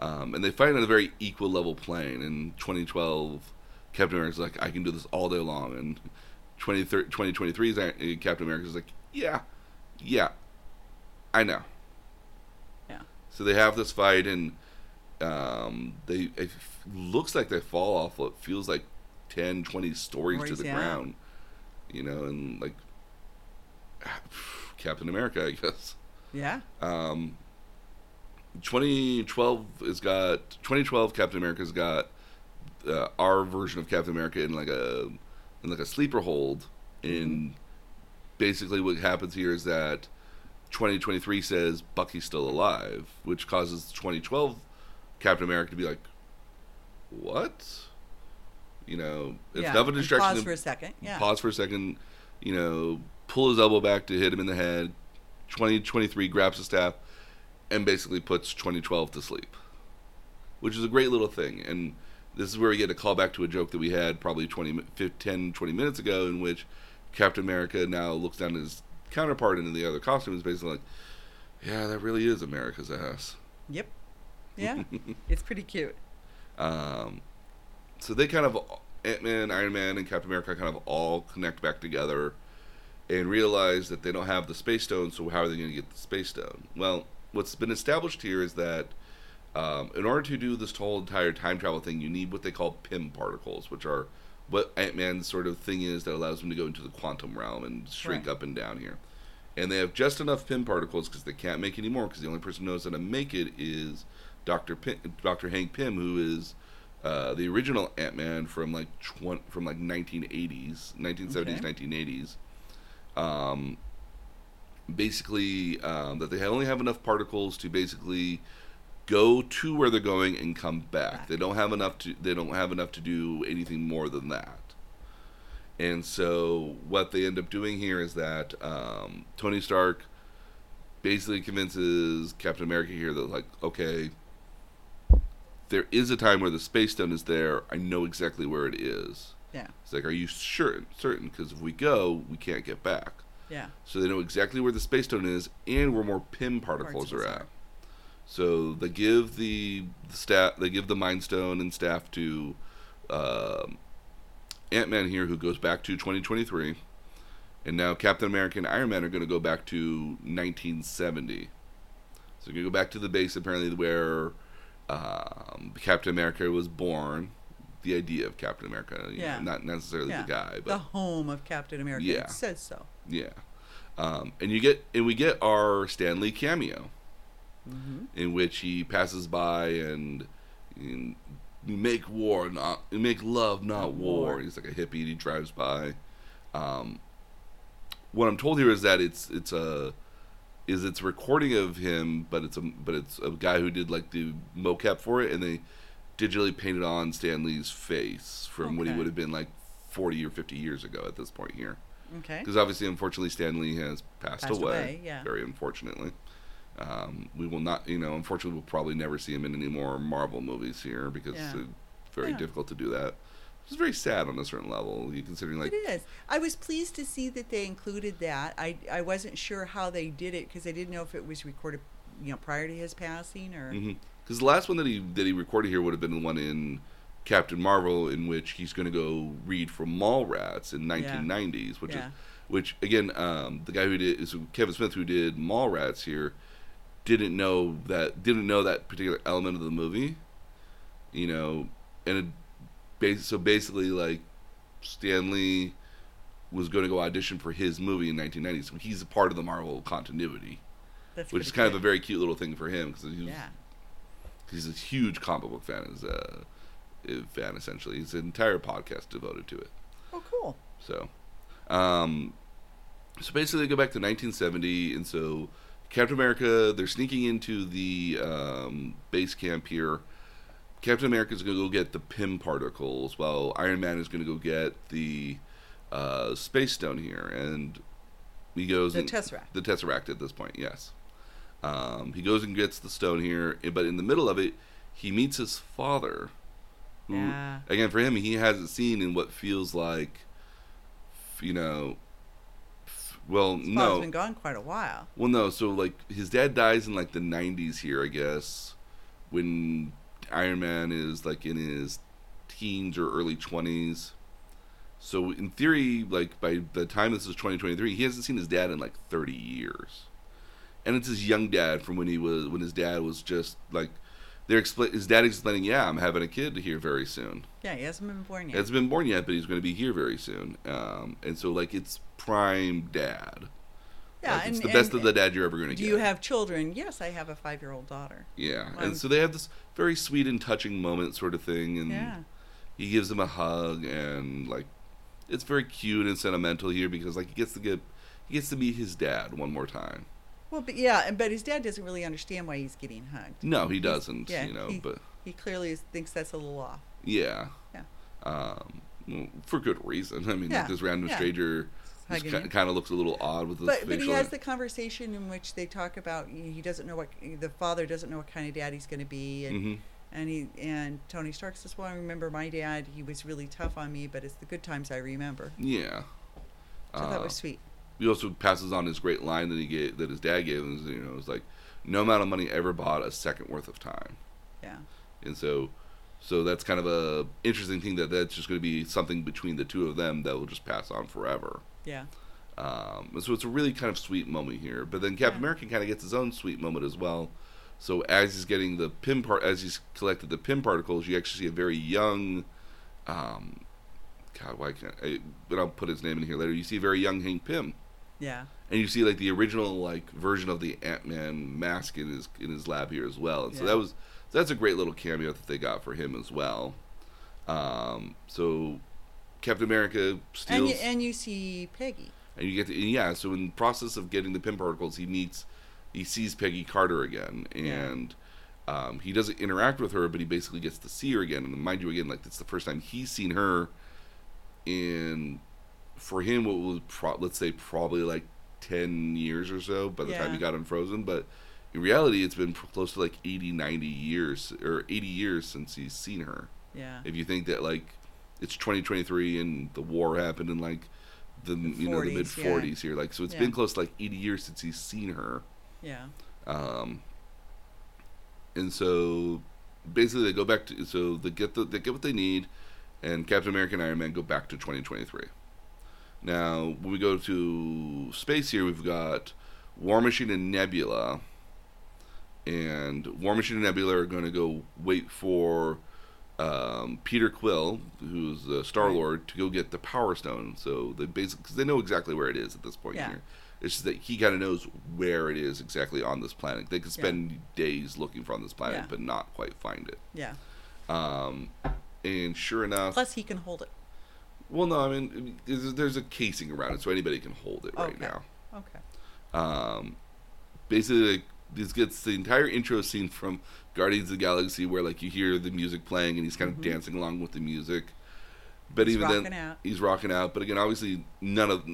Um, and they fight on a very equal level plane. In 2012, Captain America's like, I can do this all day long. And 2023 is uh, Captain America's like, yeah, yeah, I know. Yeah. So they have this fight, and um, they it looks like they fall off what feels like 10, 20 stories to the yeah. ground. You know, and like Captain America, I guess. Yeah. Um, 2012 has got 2012 Captain America's got uh, our version of Captain America in like a in like a sleeper hold. And basically, what happens here is that 2023 says Bucky's still alive, which causes 2012 Captain America to be like, "What?" You know, it's yeah. enough of a and distraction. Pause for a second. Yeah. pause for a second, you know, pull his elbow back to hit him in the head. 2023 grabs the staff and basically puts 2012 to sleep, which is a great little thing. And this is where we get a call back to a joke that we had probably 20, mi- 15, 10, 20 minutes ago, in which Captain America now looks down at his counterpart in the other costume and is basically like, yeah, that really is America's ass. Yep. Yeah. it's pretty cute. Um, so they kind of Ant Man, Iron Man, and Captain America kind of all connect back together and realize that they don't have the space stone. So how are they going to get the space stone? Well, what's been established here is that um, in order to do this whole entire time travel thing, you need what they call Pym particles, which are what Ant Man's sort of thing is that allows him to go into the quantum realm and shrink Right. up and down here. And they have just enough Pym particles because they can't make any more because the only person who knows how to make it is Doctor Pym, Doctor Hank Pym, who is uh, the original Ant Man from like tw- from like 1980s, 1970s, Okay. 1980s. Um, basically, um, that they only have enough particles to basically go to where they're going and come back. They don't have enough to. They don't have enough to do anything more than that. And so, what they end up doing here is that um, Tony Stark basically convinces Captain America here that, like, okay, there is a time where the space stone is there. I know exactly where it is. Yeah. It's like, are you sure, certain? Because if we go, we can't get back. Yeah. So they know exactly where the space stone is and where more Pym particles are at. So they give the, the staff, they give the Mind Stone and staff to um Ant Man here, who goes back to 2023, and now Captain America and Iron Man are going to go back to 1970. So you go back to the base apparently where um, Captain America was born. The idea of Captain America, Yeah. know, not necessarily Yeah. the guy, but The home of Captain America. Yeah. It says so. yeah. Um, and you get and we get our Stan Lee cameo hmm in which he passes by and, and make war not make love not war. war. He's like a hippie and he drives by. Um, what I'm told here is that it's it's a is it's a recording of him, but it's a but it's a guy who did like the mocap for it, and they digitally painted on Stan Lee's face from what he would have been like 40 or 50 years ago at this point here. Okay. Because obviously, unfortunately, Stan Lee has passed, Passed away. away, yeah. Very unfortunately. Um, we will not, you know, unfortunately, we'll probably never see him in any more Marvel movies here because Yeah. it's very Yeah. difficult to do that. It's very sad on a certain level. You considering like it is. I was pleased to see that they included that. I I wasn't sure how they did it because I didn't know if it was recorded, you know, prior to his passing or. Because the last one that he that he recorded here would have been the one in Captain Marvel, in which he's going to go read from Mallrats in 1990s, which Yeah. is which again, um, the guy who did is Kevin Smith who did Mallrats here didn't know that didn't know that particular element of the movie, you know, and it, so basically like Stan Lee was going to go audition for his movie in 1990, so he's a part of the Marvel continuity, That's which is kind of a very cute little thing for him because he was Yeah. He's a huge comic book fan. Is uh, uh, fan essentially. His entire podcast devoted to it. Oh, cool. So, um, so basically, they go back to 1970, and so Captain America they're sneaking into the um, base camp here. Captain America's going to go get the Pym particles, while Iron Man is going to go get the uh, space stone here, and he goes The and- Tesseract. the Tesseract at this point, yes. Um, he goes and gets the stone here, but in the middle of it, he meets his father. Who, Yeah. again, for him, he hasn't seen in what feels like, you know, well, His no, been gone quite a while. well, no. So like, his dad dies in like the '90s here, I guess, when Iron Man is like in his teens or early 20s. So in theory, like by the time this is 2023, he hasn't seen his dad in like 30 years, and it's his young dad from when he was when his dad was just like they're expla- his dad explaining, yeah, I'm having a kid here very soon. Yeah, he hasn't been born yet. He hasn't been born yet, but he's going to be here very soon. Um, and so like it's prime dad. yeah, Like, it's and, the best and of the dad you're ever going to get. Do you have children? Yes, I have a five-year-old daughter. Yeah, Um, and so they have this very sweet and touching moment, sort of thing, and Yeah. he gives him a hug, and like, it's very cute and sentimental here because like he gets to get he gets to meet his dad one more time. Well, but yeah, and- but his dad doesn't really understand why he's getting hugged. No, he doesn't, yeah, you know, he- but He clearly is, thinks that's a little off. yeah, Yeah. um, well, for good reason. I mean, Yeah, like this random yeah. stranger kind, kind of looks a little odd with his But but he has the conversation in which they talk about he doesn't know what the father doesn't know what kind of dad he's going to be, and hmm and he and Tony Stark says, "Well, I remember my dad. He was really tough on me, but it's the good times I remember." Yeah. So that Uh, was sweet. He also passes on his great line that he gave that his dad gave him. You know, it's like, no amount of money ever bought a second worth of time. Yeah. and so so that's kind of a interesting thing that that's just going to be something between the two of them that will just pass on forever Yeah. um, and so it's a really kind of sweet moment here but then captain Yeah. america kind of gets his own sweet moment as well so as he's getting the Pym part as he's collected the Pym particles you actually see a very young um, god why can't I, but i'll put his name in here later you see a very young hank pym Yeah. and you see like the original like version of the Ant Man mask in his in his lab here as well. And so that was that's a great little cameo that they got for him as well. Um, so Captain America And steals you, and you see Peggy. and you get to, yeah. So in the process of getting the Pym particles, he meets he sees Peggy Carter again, and um, he doesn't interact with her, but he basically gets to see her again. And mind you, again, like it's the first time he's seen her in for him what was pro- let's say probably like 10 years or so by the time he Yeah. got unfrozen but in reality it's been close to like 80 90 years or 80 years since he's seen her Yeah. if you think that like it's 2023 and the war happened in like the, The you know the 40s, mid yeah. 40s here. Like so, it's Yeah. been close to like 80 years since he's seen her. Yeah. Um, and so basically they go back to so they get the they get what they need, and Captain America and Iron Man go back to 2023. Now when we go to space here, we've got War Machine and Nebula, and War Machine and Nebula are going to go wait for um, Peter Quill, who's uh, Star Lord, to go get the Power Stone. So they basically because they know exactly where it is at this point Yeah. here. It's just that he kind of knows where it is exactly on this planet. They could Yeah. spend days looking for on this planet, Yeah. but not quite find it. Yeah. Um, and sure enough, Plus, he can hold it. Well, no, I mean, there's, a casing around it, so anybody can hold it right Okay. now. Okay. Um, basically, like, this gets the entire intro scene from Guardians of the Galaxy, where like you hear the music playing and he's kind of dancing along with the music. But Mm-hmm. He's even rocking then, out. he's rocking out. But again, obviously, none of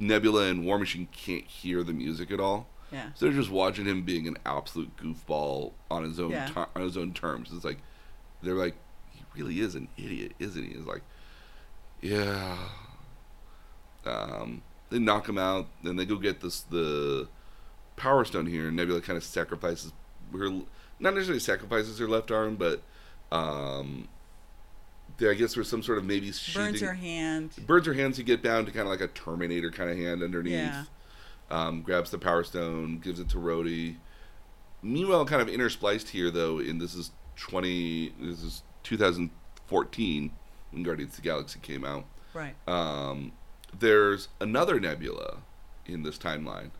Nebula and War Machine can't hear the music at all. Yeah. So they're just watching him being an absolute goofball on his own Yeah. ti- on his own terms. It's like they're like, he really is an idiot, isn't he? It's like, yeah. Um, they knock him out, then they go get this the Power Stone here, and Nebula kind of sacrifices her, not necessarily sacrifices her left arm, but um, there I guess there's some sort of maybe Burns her hand. burns her hands to get down to kind of like a Terminator kind of hand underneath. Yeah. Um, grabs the Power Stone, gives it to Rhodey. Meanwhile, kind of interspliced here though, in this is twenty, this is 2014 when Guardians of the Galaxy came out. Right. Um, there's another Nebula in this timeline.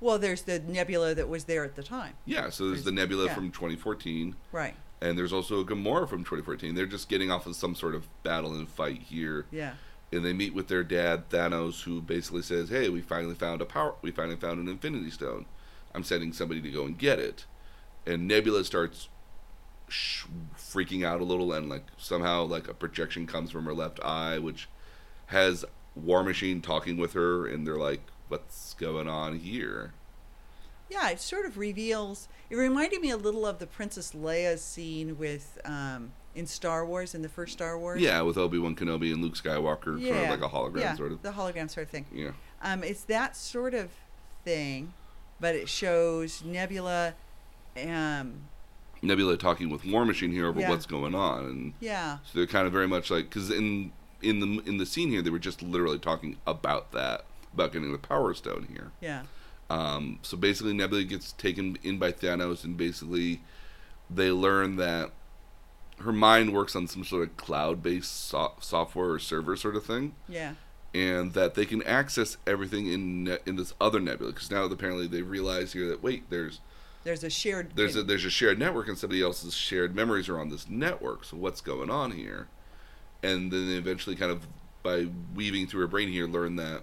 Well, there's the nebula that was there at the time. Yeah, so there's, There's- the Nebula yeah. from 2014, Right. and there's also a Gamora from 2014. They're just getting off of some sort of battle and fight here. Yeah. and they meet with their dad Thanos, who basically says, "Hey, we finally found a power. We finally found an Infinity Stone. I'm sending somebody to go and get it." And Nebula starts sh- freaking out a little, and like somehow like a projection comes from her left eye, which has War Machine talking with her, and they're like, "What's going on here?" Yeah, it sort of reveals. It reminded me a little of the Princess Leia scene with um, in Star Wars, in the first Star Wars. Yeah, with Obi Wan Kenobi and Luke Skywalker, sort of like a hologram, yeah, sort of. the hologram sort of thing. Yeah. Um, it's that sort of thing, but it shows Nebula. Um, Nebula talking with War Machine here over Yeah. what's going on, and yeah, So they're kind of very much like because in in the in the scene here they were just literally talking about that about getting the Power Stone here. yeah, Um, so basically, Nebula gets taken in by Thanos, and basically they learn that her mind works on some sort of cloud-based so- software or server sort of thing, yeah, and that they can access everything in ne- in this other nebula. Because now apparently they realize here that wait, there's there's a shared. there's a there's a shared network and somebody else's shared memories are on this network. So what's going on here? And then they eventually kind of by weaving through her brain here learn that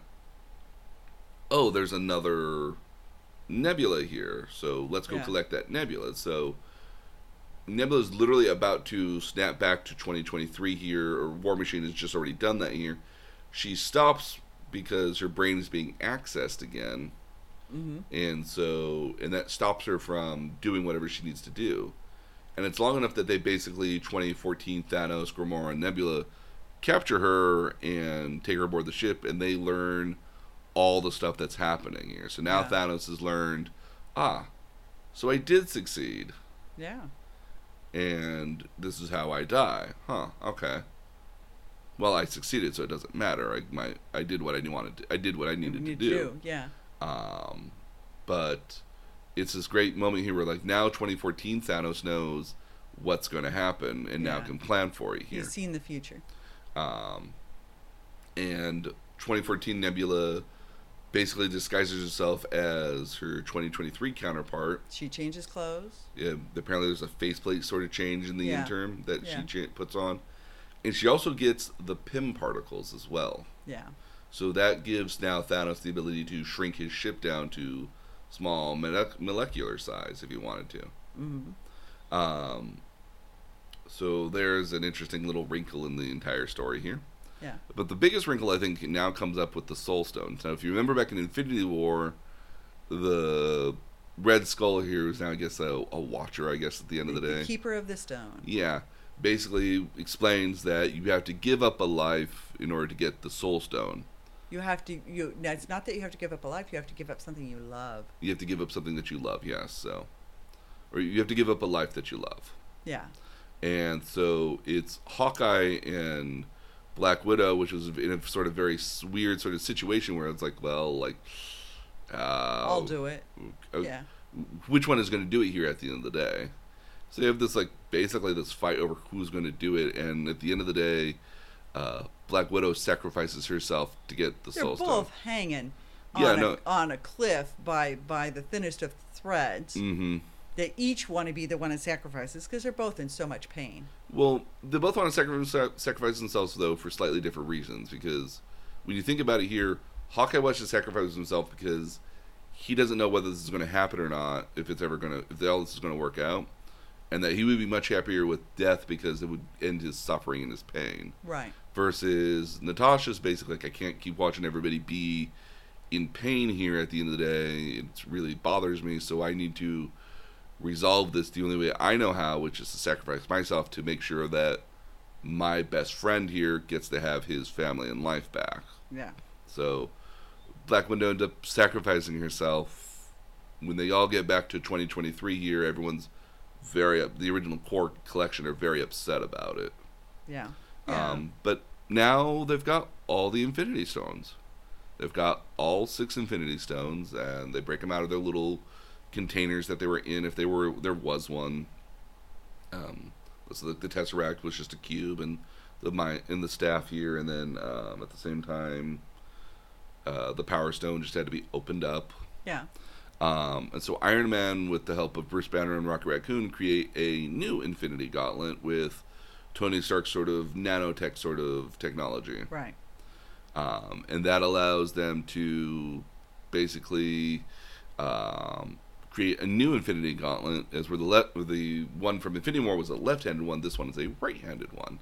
oh, there's another nebula here. So let's go Yeah. collect that nebula. So Nebula is literally about to snap back to 2023 here, or War Machine has just already done that here. She stops because her brain is being accessed again hmm and so and that stops her from doing whatever she needs to do. And it's long enough that they basically 2014 thanos gamora and nebula capture her and take her aboard the ship and they learn all the stuff that's happening here. So now Yeah. thanos has learned ah so i did succeed. Yeah, and this is how i die. Huh okay. Well i succeeded so it doesn't matter. I my i did what i wanted to, i did what i needed to You do. Yeah, um, but it's this great moment here where, like, now 2014 Thanos knows what's going to happen and now can plan for it here. he's seen the future. Um, and 2014 Nebula basically disguises herself as her 2023 counterpart. She changes clothes. Yeah, apparently, there's a faceplate sort of change in the Yeah. interim that Yeah. she puts on. And she also gets the Pym particles as well. Yeah, So that gives now Thanos the ability to shrink his ship down to small molec- molecular size if he wanted to. hmm Um, so there's an interesting little wrinkle in the entire story here. yeah, But the biggest wrinkle I think now comes up with the Soul Stone. So if you remember back in Infinity War, the Red Skull here is now I guess a, a Watcher. I guess at the end of the day, keeper of the stone. yeah, basically explains that you have to give up a life in order to get the Soul Stone. You have to you. now, It's not that you have to give up a life. You have to give up something you love. You have to give up something that you love, yes. So, or you have to give up a life that you love. Yeah. And so it's Hawkeye and Black Widow, which was in a sort of very weird sort of situation where it's like, well, like, uh, I'll do it. uh, Yeah. which one is going to do it here at the end of the day? So you have this like basically this fight over who's going to do it, and at the end of the day, uh, Black Widow sacrifices herself to get the They're Soul both Stone. hanging Yeah, on, a, no. on a cliff by by the thinnest of threads. Mm-hmm. They each want to be the one that sacrifices because they're both in so much pain. Well, they both want to sacrifice, sacrifice themselves though for slightly different reasons. Because when you think about it here, Hawkeye wants to sacrifice himself because he doesn't know whether this is going to happen or not, if it's ever going to, if all this is going to work out, and that he would be much happier with death because it would end his suffering and his pain. Right. Versus Natasha's basically like, I can't keep watching everybody be in pain here at the end of the day. It really bothers me, so I need to resolve this the only way I know how, which is to sacrifice myself to make sure that my best friend here gets to have his family and life back. Yeah. So Black Widow ends up sacrificing herself. When they all get back to 2023 here, everyone's very up. The original core collection are very upset about it. Yeah. Yeah. Um, but now they've got all the Infinity Stones. They've got all six Infinity Stones, and they break them out of their little containers that they were in. If they were, there was one. Um, so the, the Tesseract was just a cube, and the my and the staff here, and then um, at the same time, uh, the Power Stone just had to be opened up. yeah. Um, and so Iron Man, with the help of Bruce Banner and Rocket Raccoon, create a new Infinity Gauntlet with Tony Stark's sort of nanotech sort of technology. Right. Um, and that allows them to basically um, create a new Infinity Gauntlet, as where the le- the one from Infinity War was a left-handed one. This one is a right-handed one.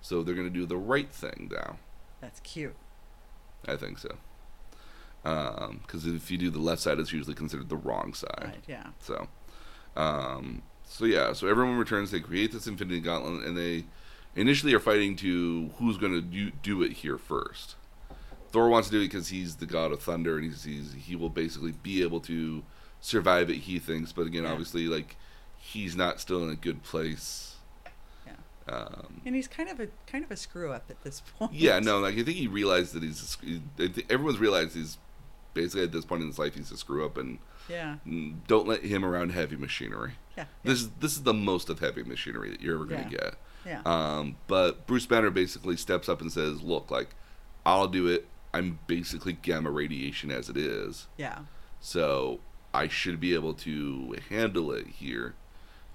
So they're going to do the right thing now. That's cute. I think so. Because if you do the left side, it's usually considered the wrong side. Right. Yeah. So, um, so yeah, so everyone returns. They create this Infinity Gauntlet, and they initially are fighting to who's going to do, do it here first. Thor wants to do it because he's the god of thunder, and he's, he's he will basically be able to survive it. He thinks, but again, Yeah. obviously, like he's not still in a good place. Yeah. Um, And he's kind of a kind of a screw up at this point. yeah, no, like I think he realized that he's. A, everyone's realized he's basically at this point in his life he's a screw up, and Yeah. don't let him around heavy machinery. Yeah. This is this is the most of heavy machinery that you're ever gonna Yeah. get. Yeah. Um, but Bruce Banner basically steps up and says, "Look, like I'll do it. I'm basically gamma radiation as it is, yeah. so I should be able to handle it here."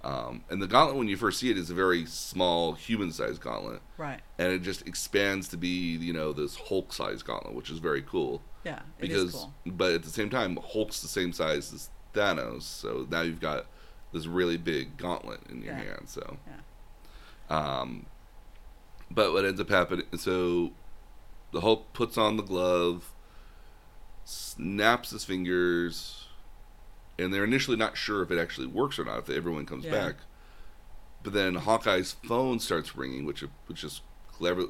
Um, and the gauntlet, when you first see it, is a very small human-sized gauntlet, Right. and it just expands to be, you know, this Hulk-sized gauntlet, which is very cool Yeah. Because is cool. but at the same time Hulk's the same size as Thanos, so now you've got this really big gauntlet in your Yeah. hand. So, Yeah. um, but what ends up happening? So the Hulk puts on the glove, snaps his fingers, and they're initially not sure if it actually works or not. If everyone comes Yeah. back, but then Hawkeye's phone starts ringing, which which is clever,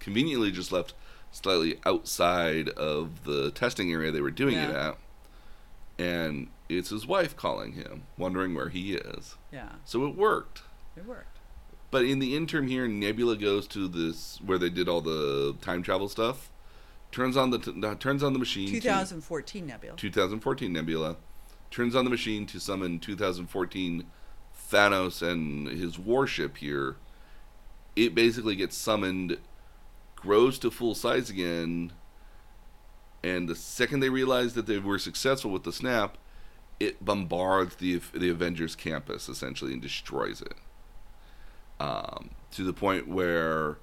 conveniently just left slightly outside of the testing area they were doing it at, and it's his wife calling him, wondering where he is. Yeah. So it worked. It worked. But in the interim here, Nebula goes to this where they did all the time travel stuff. Turns on the t- uh, turns on the machine. to- 2014 Nebula. 2014 Nebula turns on the machine to summon 2014 Thanos and his warship here. It basically gets summoned, grows to full size again, and the second they realize that they were successful with the snap, it bombards the the Avengers campus essentially and destroys it. Um, to the point where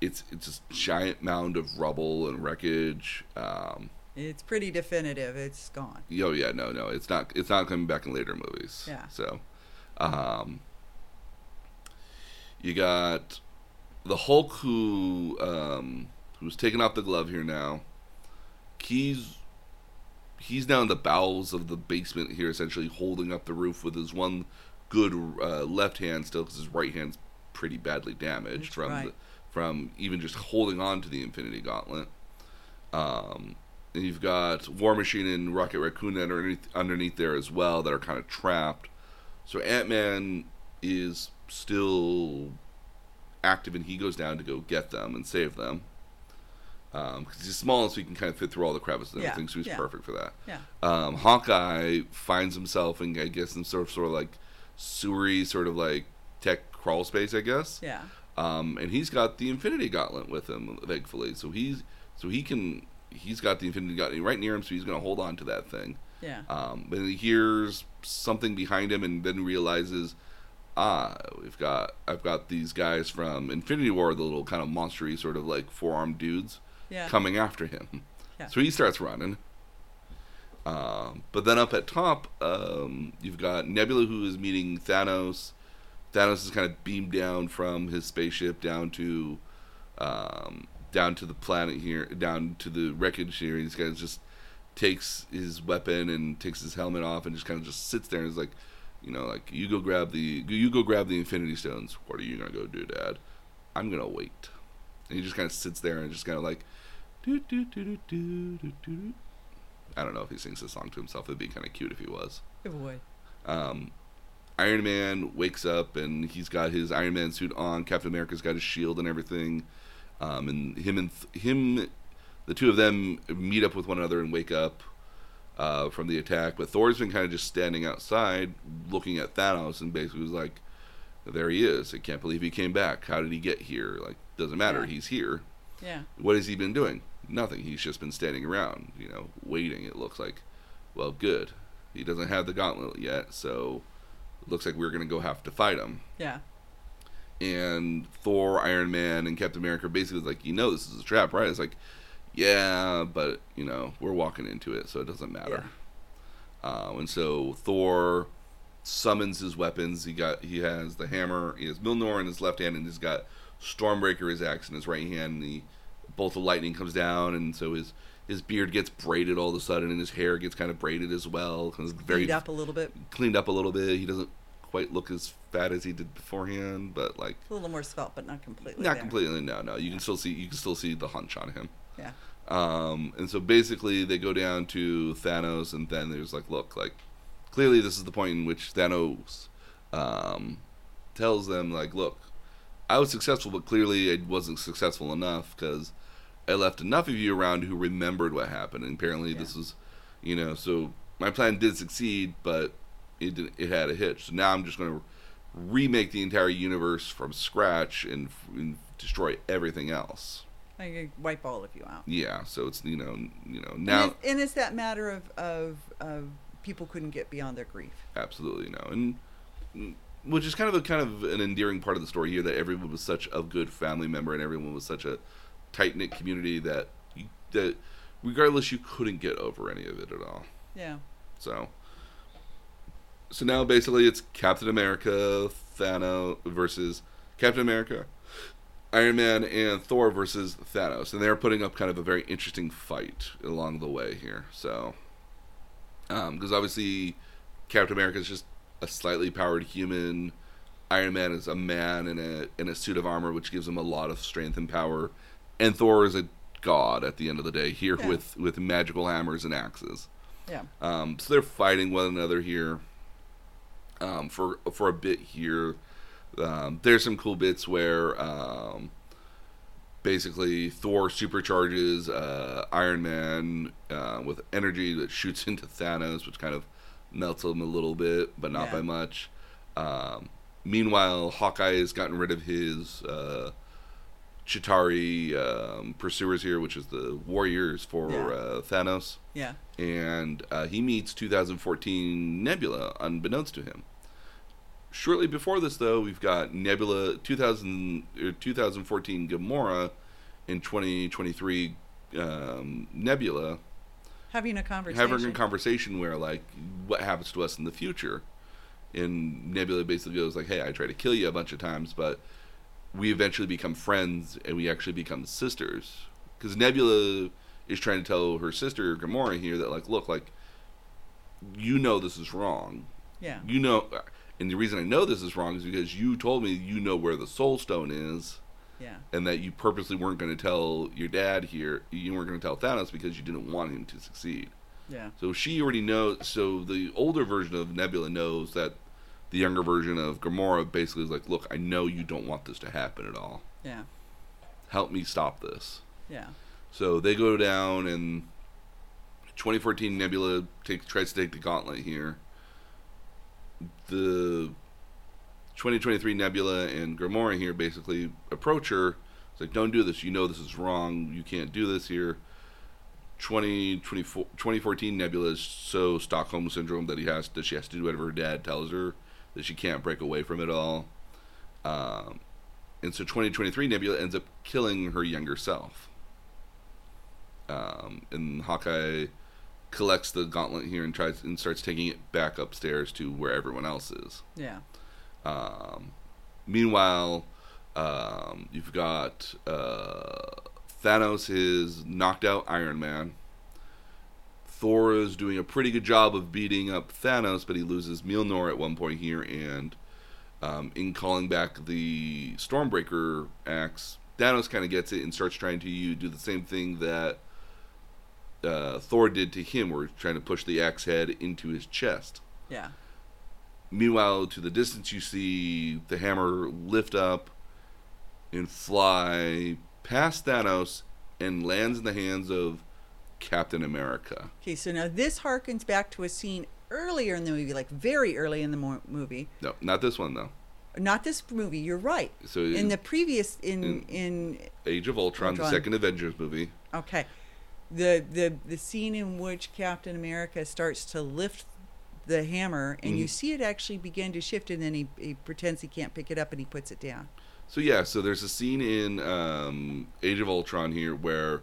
it's it's a giant mound of rubble and wreckage. Um, It's pretty definitive. It's gone. Oh yeah, no, no, it's not. It's not coming back in later movies. Yeah. So, um, you got the Hulk who um, who's taking off the glove here now. He's he's now in the bowels of the basement here, essentially holding up the roof with his one good uh, left hand still, because his right hand's pretty badly damaged That's from right. the, from even just holding on to the Infinity Gauntlet. Um, and you've got War Machine and Rocket Raccoon underneath, underneath there as well that are kind of trapped. So Ant Man is still active and he goes down to go get them and save them. Because he's small, so he can kind of fit through all the crevices and Yeah, everything, so he's yeah. perfect for that. Yeah. Um, Hawkeye finds himself in, I guess, in sort of, sort of like sewery, sort of like tech crawl space, I guess. Yeah. Um, and he's got the Infinity Gauntlet with him, thankfully. So he's so he can he's got the Infinity Gauntlet right near him, so he's going to hold on to that thing. Yeah. Um, but he hears something behind him, and then realizes, ah, we've got I've got these guys from Infinity War, the little kind of monstery sort of like four armed dudes Yeah. coming after him. Yeah. So he starts running. Um, but then up at top, um, you've got Nebula who is meeting Thanos. Thanos is kind of beamed down from his spaceship down to um, down to the planet here, down to the wreckage here. He's kind of just takes his weapon and takes his helmet off and just kind of just sits there and is like, you know, like you go grab the you go grab the Infinity Stones. What are you gonna go do, Dad? I'm gonna wait. And he just kind of sits there and just kind of like, do do do do do do do. I don't know if he sings this song to himself. It'd be kind of cute if he was. It would. Um, Iron Man wakes up and he's got his Iron Man suit on. Captain America's got his shield and everything. Um, and him and th- him, the two of them meet up with one another and wake up uh, from the attack. But Thor's been kind of just standing outside, looking at Thanos, and basically was like, "There he is. I can't believe he came back. How did he get here? Like, doesn't matter. Yeah. He's here." Yeah. What has he been doing? Nothing. He's just been standing around, you know, waiting. It looks like. Well, good. He doesn't have the gauntlet yet, so it looks like we're gonna go have to fight him. Yeah. And Thor, Iron Man, and Captain America basically was like, you know, this is a trap, right? It's like, yeah, but you know, we're walking into it, so it doesn't matter. Um, and so Thor summons his weapons. He got he has the hammer, he has Mjolnir in his left hand, and he's got Stormbreaker his axe in his right hand. And the bolt of lightning comes down, and so his his beard gets braided all of a sudden, and his hair gets kind of braided as well. it's very Beat up a little bit. cleaned up a little bit. He doesn't quite look as fat as he did beforehand, but like A little more svelte, but not completely. not there. completely. No, no. You can still see you can still see the hunch on him. Yeah. Um, and so basically, they go down to Thanos, and then there's like, look, like clearly this is the point in which Thanos um, tells them, like, look, I was successful, but clearly I wasn't successful enough because I left enough of you around who remembered what happened, and apparently this Yeah. was, you know, so my plan did succeed, but it did, it had a hitch. So now I'm just going to remake the entire universe from scratch and, and destroy everything else. I could wipe all of you out. Yeah, so it's you know you know And now it's, and it's that matter of, of of people couldn't get beyond their grief. absolutely no, and mm, which is kind of a kind of an endearing part of the story here that everyone was such a good family member and everyone was such a tight knit community that you, that regardless you couldn't get over any of it at all. Yeah. So so now basically it's Captain America, Thanos versus Captain America, Iron Man, and Thor versus Thanos, and they're putting up kind of a very interesting fight along the way here. So, because obviously Captain America is just a slightly powered human. Iron Man is a man in a in a suit of armor, which gives him a lot of strength and power, and Thor is a god at the end of the day here Yeah. with with magical hammers and axes. Yeah. Um, so they're fighting one another here um, for for a bit here. Um, there's some cool bits where um, basically Thor supercharges uh, Iron Man uh, with energy that shoots into Thanos, which kind of melts him a little bit, but not Yeah. by much. Um, meanwhile, Hawkeye has gotten rid of his uh, Chitauri um, pursuers here, which is the warriors for Yeah. uh, Thanos Yeah. and uh, he meets 2014 Nebula, unbeknownst to him. Shortly before this, though, we've got Nebula 2000 or 2014 Gamora and 2023 um, Nebula Having a conversation. having a conversation where like what happens to us in the future and nebula basically goes like hey i tried to kill you a bunch of times but we eventually become friends and we actually become sisters because nebula is trying to tell her sister gamora here that like look like you know this is wrong yeah. you know and the reason i know this is wrong is because you told me you know where the soul stone is Yeah. and that you purposely weren't going to tell your dad here, you weren't going to tell Thanos because you didn't want him to succeed. Yeah. So she already knows. So the older version of Nebula knows that the younger version of Gamora basically is like, "Look, I know you don't want this to happen at all. Yeah. Help me stop this." Yeah. So they go down, and 2014 Nebula takes tries to take the gauntlet here. The 2023 Nebula and Gamora here basically approach her. It's like, don't do this. You know this is wrong. You can't do this here. 20, 24 2014 Nebula is so Stockholm syndrome that he has that she has to do whatever her dad tells her that she can't break away from it all. Um, and so 2023 Nebula ends up killing her younger self. Um, and Hawkeye collects the gauntlet here and tries and starts taking it back upstairs to where everyone else is. Yeah. Um, meanwhile, um, you've got uh, Thanos has knocked out Iron Man. Thor is doing a pretty good job of beating up Thanos, but he loses Mjolnir at one point here, and um, in calling back the Stormbreaker axe, Thanos kind of gets it and starts trying to you do the same thing that uh, Thor did to him, where he's trying to push the axe head into his chest. Yeah. Meanwhile, to the distance, you see the hammer lift up and fly past Thanos and lands in the hands of Captain America. Okay, so now this harkens back to a scene earlier in the movie, like very early in the mo- movie. No, not this one though. Not this movie. You're right. So In the previous, in in- in Age of Ultron, the Ultron. second Avengers movie. okay, the the the scene in which Captain America starts to lift the hammer, and you Mhm. see it actually begin to shift, and then he, he pretends he can't pick it up, and he puts it down. So yeah, so there's a scene in um, Age of Ultron here where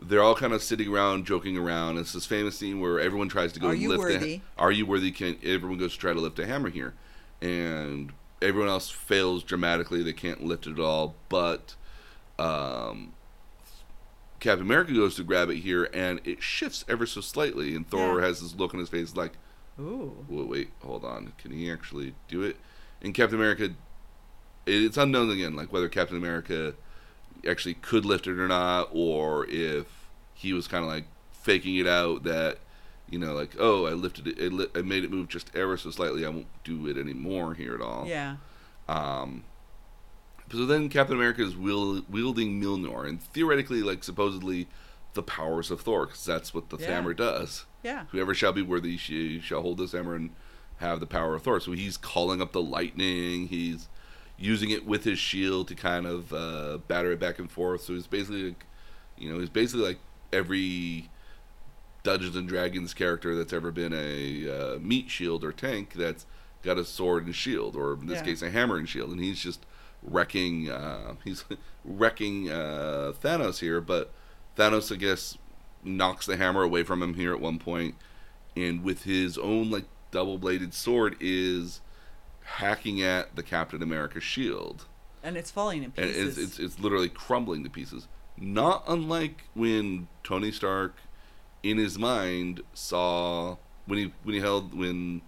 they're all kind of sitting around, joking around. It's this famous scene where everyone tries to go Are and you lift. worthy? A, are you worthy? Can everyone goes to try to lift a hammer here, and everyone else fails dramatically. They can't lift it at all. But um, Captain America goes to grab it here, and it shifts ever so slightly. And Thor Yeah. has this look on his face like, Ooh. Whoa, wait, hold on. Can he actually do it? And Captain America, it's unknown again, like whether Captain America actually could lift it or not, or if he was kind of like faking it out that, you know, like, oh, I lifted it, it li- I made it move just ever so slightly. I won't do it anymore here at all. Yeah. Um, so then Captain America is wielding Mjolnir, and theoretically, like, supposedly, the powers of Thor, because that's what the Yeah. hammer does Yeah. whoever shall be worthy she shall hold this hammer and have the power of Thor. So he's calling up the lightning. He's using it with his shield to kind of uh, batter it back and forth. So he's basically, like, you know, he's basically like every Dungeons and Dragons character that's ever been a uh, meat shield or tank that's got a sword and shield, or in this Yeah. case, a hammer and shield, and he's just wrecking. Uh, he's wrecking uh, Thanos here, but Thanos, I guess, knocks the hammer away from him here at one point, and with his own like double-bladed sword is hacking at the Captain America shield, And it's falling in and pieces. it's, it's it's literally crumbling to pieces. Not unlike when Tony Stark, in his mind, saw when he when he held when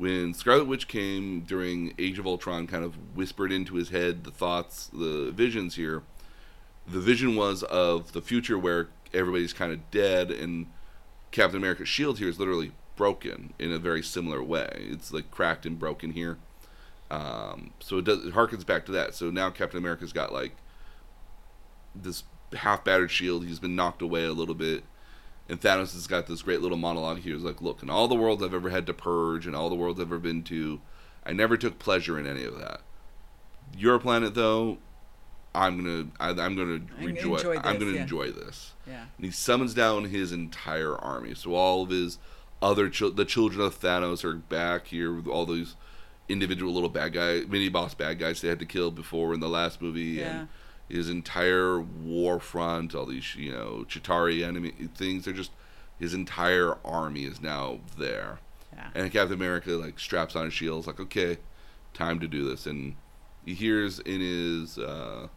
when Scarlet Witch came during Age of Ultron, kind of whispered into his head the thoughts, the visions here. The vision was of the future where everybody's kind of dead, and Captain America's shield here is literally broken in a very similar way. It's like cracked and broken here. Um, so it does it harkens back to that. So now Captain America's got like this half battered shield. He's been knocked away a little bit. And Thanos has got this great little monologue here. He's like, Look, in all the worlds I've ever had to purge and all the worlds I've ever been to, I never took pleasure in any of that. Your planet, though, I'm gonna, I, I'm gonna enjoy. I'm gonna yeah. enjoy this. yeah. And he summons down his entire army. So all of his other, chil- the children of Thanos are back here with all these individual little bad guy, mini boss bad guys they had to kill before in the last movie, Yeah. and his entire war front, all these you know Chitauri enemy things. They're just his entire army is now there, Yeah. and Captain America like straps on his shield, like okay, time to do this, and he hears in his. Uh,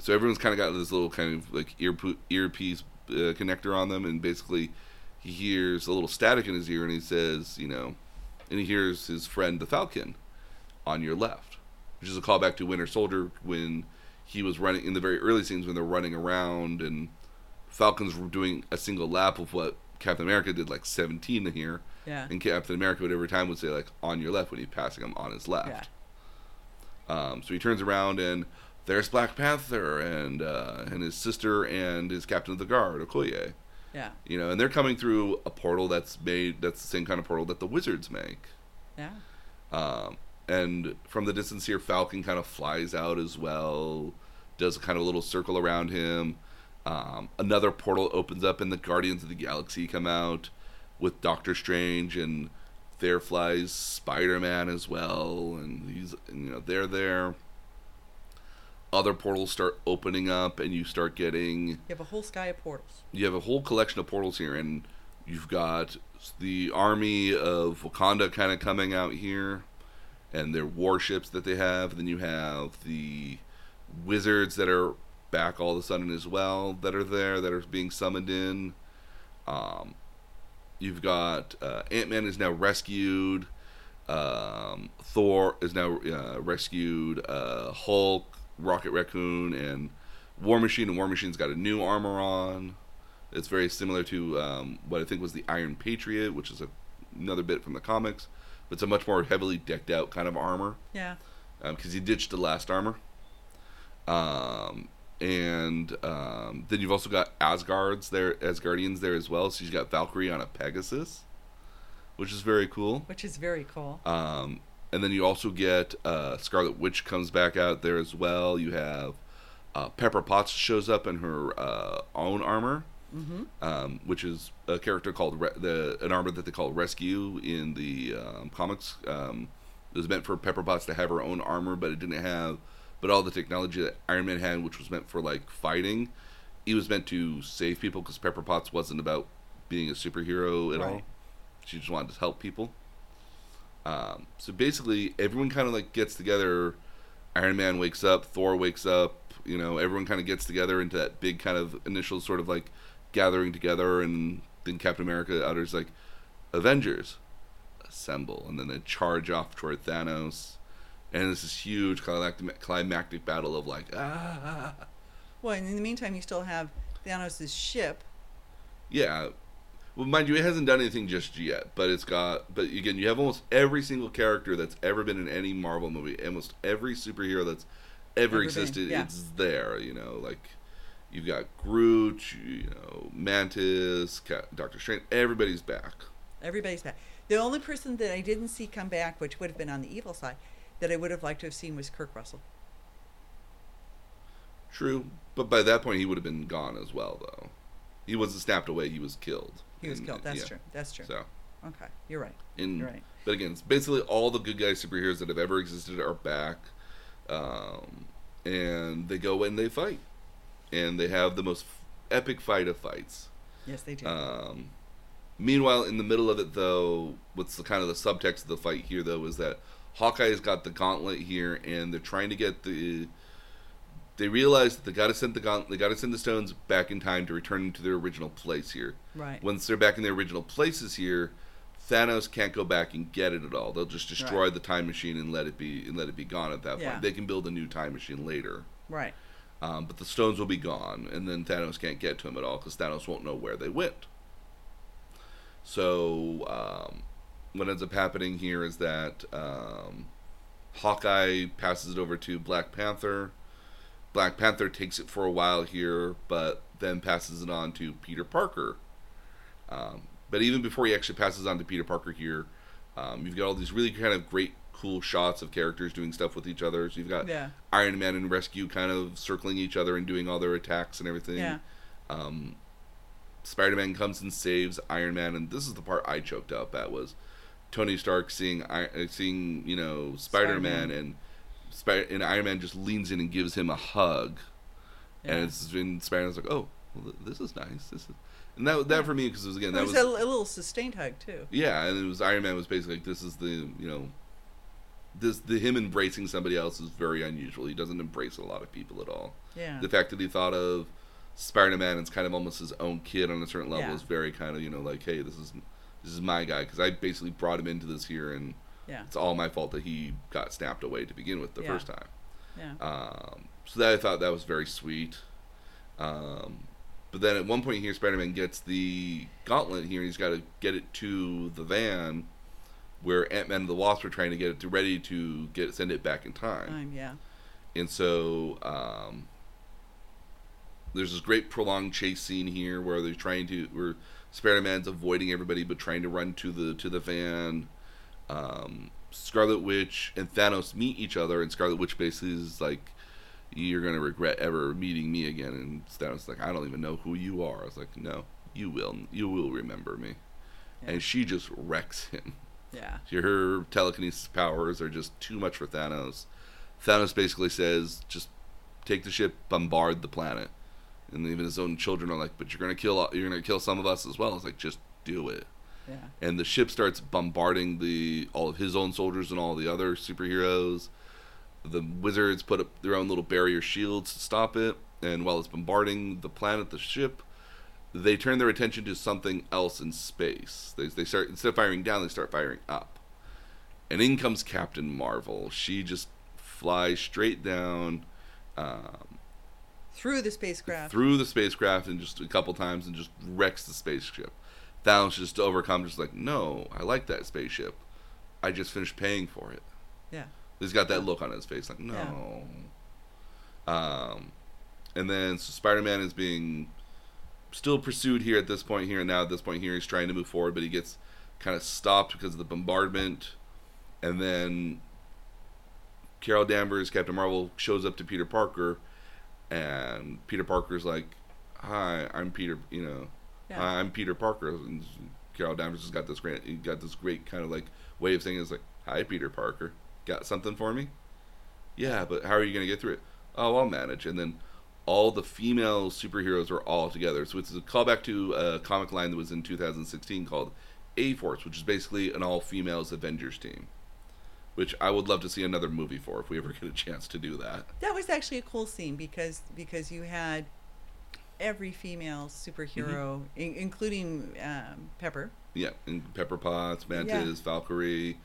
so everyone's kind of got this little kind of like ear earpiece uh, connector on them, and basically he hears a little static in his ear, and he says, you know, and he hears his friend the Falcon on your left, which is a callback to Winter Soldier when he was running in the very early scenes when they're running around and Falcons were doing a single lap of what Captain America did like 17 here. Yeah. And Captain America would every time would say like on your left when he's passing him on his left. Yeah. left. Um, so he turns around and there's Black Panther and uh, and his sister and his captain of the guard Okoye. Yeah. You know, and they're coming through a portal that's made that's the same kind of portal that the wizards make. Yeah. Um, and from the distance here, Falcon kind of flies out as well, does a kind of a little circle around him. Um, another portal opens up, and the Guardians of the Galaxy come out with Doctor Strange, and there flies Spider Man as well, and he's you know they're there. Other portals start opening up, and you start getting You have a whole sky of portals. you have a whole collection of portals here, and you've got the army of Wakanda kind of coming out here, and their warships that they have. Then you have the wizards that are back all of a sudden as well that are there that are being summoned in. Um, you've got uh, Ant Man is now rescued. Um, Thor is now uh, rescued. Uh, Hulk, Rocket Raccoon, and War Machine. And War Machine's got a new armor on. It's very similar to um, what I think was the Iron Patriot, which is a, another bit from the comics. But it's a much more heavily decked out kind of armor Yeah. because he ditched the last armor. Um, and um, then you've also got Asgard's there, Asgardians there as well. So you've got Valkyrie on a Pegasus, which is very cool. Which is very cool. Um, and then you also get uh, Scarlet Witch comes back out there as well. You have uh, Pepper Potts shows up in her uh, own armor, Mm-hmm. um, which is a character called Re- the an armor that they call Rescue in the um, comics. Um, it was meant for Pepper Potts to have her own armor, but it didn't have, but all the technology that Iron Man had, which was meant for like fighting, he was meant to save people because Pepper Potts wasn't about being a superhero at all. She just wanted to help people. Um, so basically, everyone kind of like gets together. Iron Man wakes up, Thor wakes up. You know, everyone kind of gets together into that big kind of initial sort of like gathering together, and then Captain America utters like, "Avengers, assemble!" and then they charge off toward Thanos, and it's this huge climactic, climactic battle of like, ah, ah, ah, ah, Well, and in the meantime, you still have Thanos' ship. yeah. Well, mind you, it hasn't done anything just yet, but it's got. But again, you have almost every single character that's ever been in any Marvel movie, almost every superhero that's ever, Ever been, existed. yeah. It's there. You know, like you've got Groot, you know, Mantis, Doctor Strange. Everybody's back. Everybody's back. The only person that I didn't see come back, which would have been on the evil side, that I would have liked to have seen was Kurt Russell. True, but by that point he would have been gone as well, though. He wasn't snapped away; he was killed. He was And- killed. That's yeah. true. That's true. So, Okay, you're right. in, You're right. but again, it's basically all the good guy superheroes that have ever existed are back, um, and they go and they fight, and they have the most epic fight of fights. Yes, they do. Um, meanwhile, in the middle of it, though, what's the kind of the subtext of the fight here, though, is that Hawkeye's got the gauntlet here, and they're trying to get the. They realize that they got to send the gauntlet. They got to send the stones back in time to return them to their original place here. right. Once they're back in their original places here, Thanos can't go back and get it at all. They'll just destroy Right. the time machine and let it be and let it be gone at that Yeah. point. They can build a new time machine later. right. Um, but the stones will be gone, and then Thanos can't get to him at all because Thanos won't know where they went. So, um, what ends up happening here is that um, Hawkeye passes it over to Black Panther. Black Panther takes it for a while here, but then passes it on to Peter Parker. Um, but even before he actually passes on to Peter Parker here, um, you've got all these really kind of great, cool shots of characters doing stuff with each other. So you've got Yeah. Iron Man and Rescue kind of circling each other and doing all their attacks and everything. Yeah. Um, Spider Man comes and saves Iron Man, and this is the part I choked up at was Tony Stark seeing uh, seeing you know Spider Man and Spider and Iron Man just leans in and gives him a hug, Yeah. and it's and Spider Man's like, oh, well, this is nice. This is and that that for me because it was again it that was, was, a, a little sustained hug too. yeah, and it was Iron Man was basically like this is the you know this the him embracing somebody else is very unusual. He doesn't embrace a lot of people at all. Yeah. The fact that he thought of Spider Man as kind of almost his own kid on a certain level Yeah. is very kind of you know like hey this is this is my guy because I basically brought him into this here and yeah. it's all my fault that he got snapped away to begin with the Yeah. first time. Yeah. Um, so that I thought that was very sweet. Um, but then at one point here, Spider-Man gets the gauntlet here. and He's got to get it to the van where Ant-Man and the Wasp are trying to get it to ready to get send it back in time. Time, yeah. And so um, there's this great prolonged chase scene here where they're trying to where Spider-Man's avoiding everybody but trying to run to the to the van. Um, Scarlet Witch and Thanos meet each other, and Scarlet Witch basically is like, "You're gonna regret ever meeting me again." And Thanos is like, "I don't even know who you are." I was like, "No, you will. You will remember me." Yeah. And she just wrecks him. Yeah. Her telekinesis powers are just too much for Thanos. Thanos basically says, "Just take the ship, bombard the planet." And even his own children are like, "But you're gonna kill. all- You're gonna kill some of us as well." It's like, just do it. Yeah. And the ship starts bombarding the all of his own soldiers and all the other superheroes. The wizards put up their own little barrier shields to stop it. And while it's bombarding the planet, the ship, they turn their attention to something else in space. They, they start instead of firing down, they start firing up. And in comes Captain Marvel. She just flies straight down um, Through the spacecraft. through the spacecraft and just a couple times and just wrecks the spaceship. Thanos just overcome, just like, no, I like that spaceship. I just finished paying for it. Yeah. He's got that look on his face, like, no. Um, and then so Spider-Man is being still pursued here at this point here and now at this point here he's trying to move forward, but he gets kind of stopped because of the bombardment, and then Carol Danvers, Captain Marvel, shows up to Peter Parker, and Peter Parker's like, "Hi, I'm Peter. You know, Yeah. hi, I'm Peter Parker." And Carol Danvers has got this great, he got this great kind of like way of saying it's like, "Hi, Peter Parker. Got something for me?" Yeah, but how are you gonna get through it? Oh, I'll manage. And then all the female superheroes are all together. So it's a callback to a comic line that was in 2016 called A Force, which is basically an all females Avengers team. Which I would love to see another movie for if we ever get a chance to do that. That was actually a cool scene because because you had every female superhero, Mm-hmm. in, including um, Pepper. Yeah, and Pepper Potts, Mantis, Valkyrie.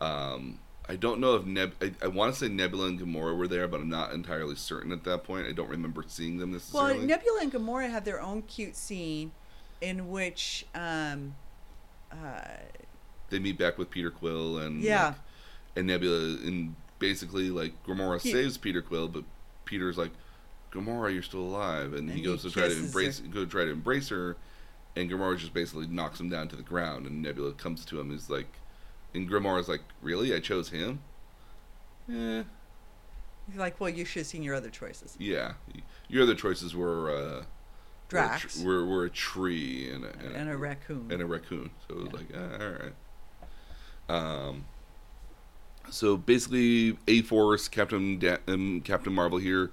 Um, I don't know if Neb. I, I want to say Nebula and Gamora were there, but I'm not entirely certain at that point. I don't remember seeing them necessarily. Well. Nebula and Gamora have their own cute scene in which, um, uh, they meet back with Peter Quill and Yeah. like, and Nebula, and basically like Gamora He- saves Peter Quill, but Peter's like, Gamora, you're still alive, and, he goes he to try to embrace, her. go try to embrace her, and Gamora just basically knocks him down to the ground, and Nebula comes to him, is like, and Gamora's like, really, I chose him. Yeah, he's like, well, you should have seen your other choices. yeah. Your other choices were uh, Drax were, were, were a tree and a, and and a raccoon. and a raccoon. So it was Yeah. like, ah, all right. Um, so basically, A Force, Captain da- um, Captain Marvel here,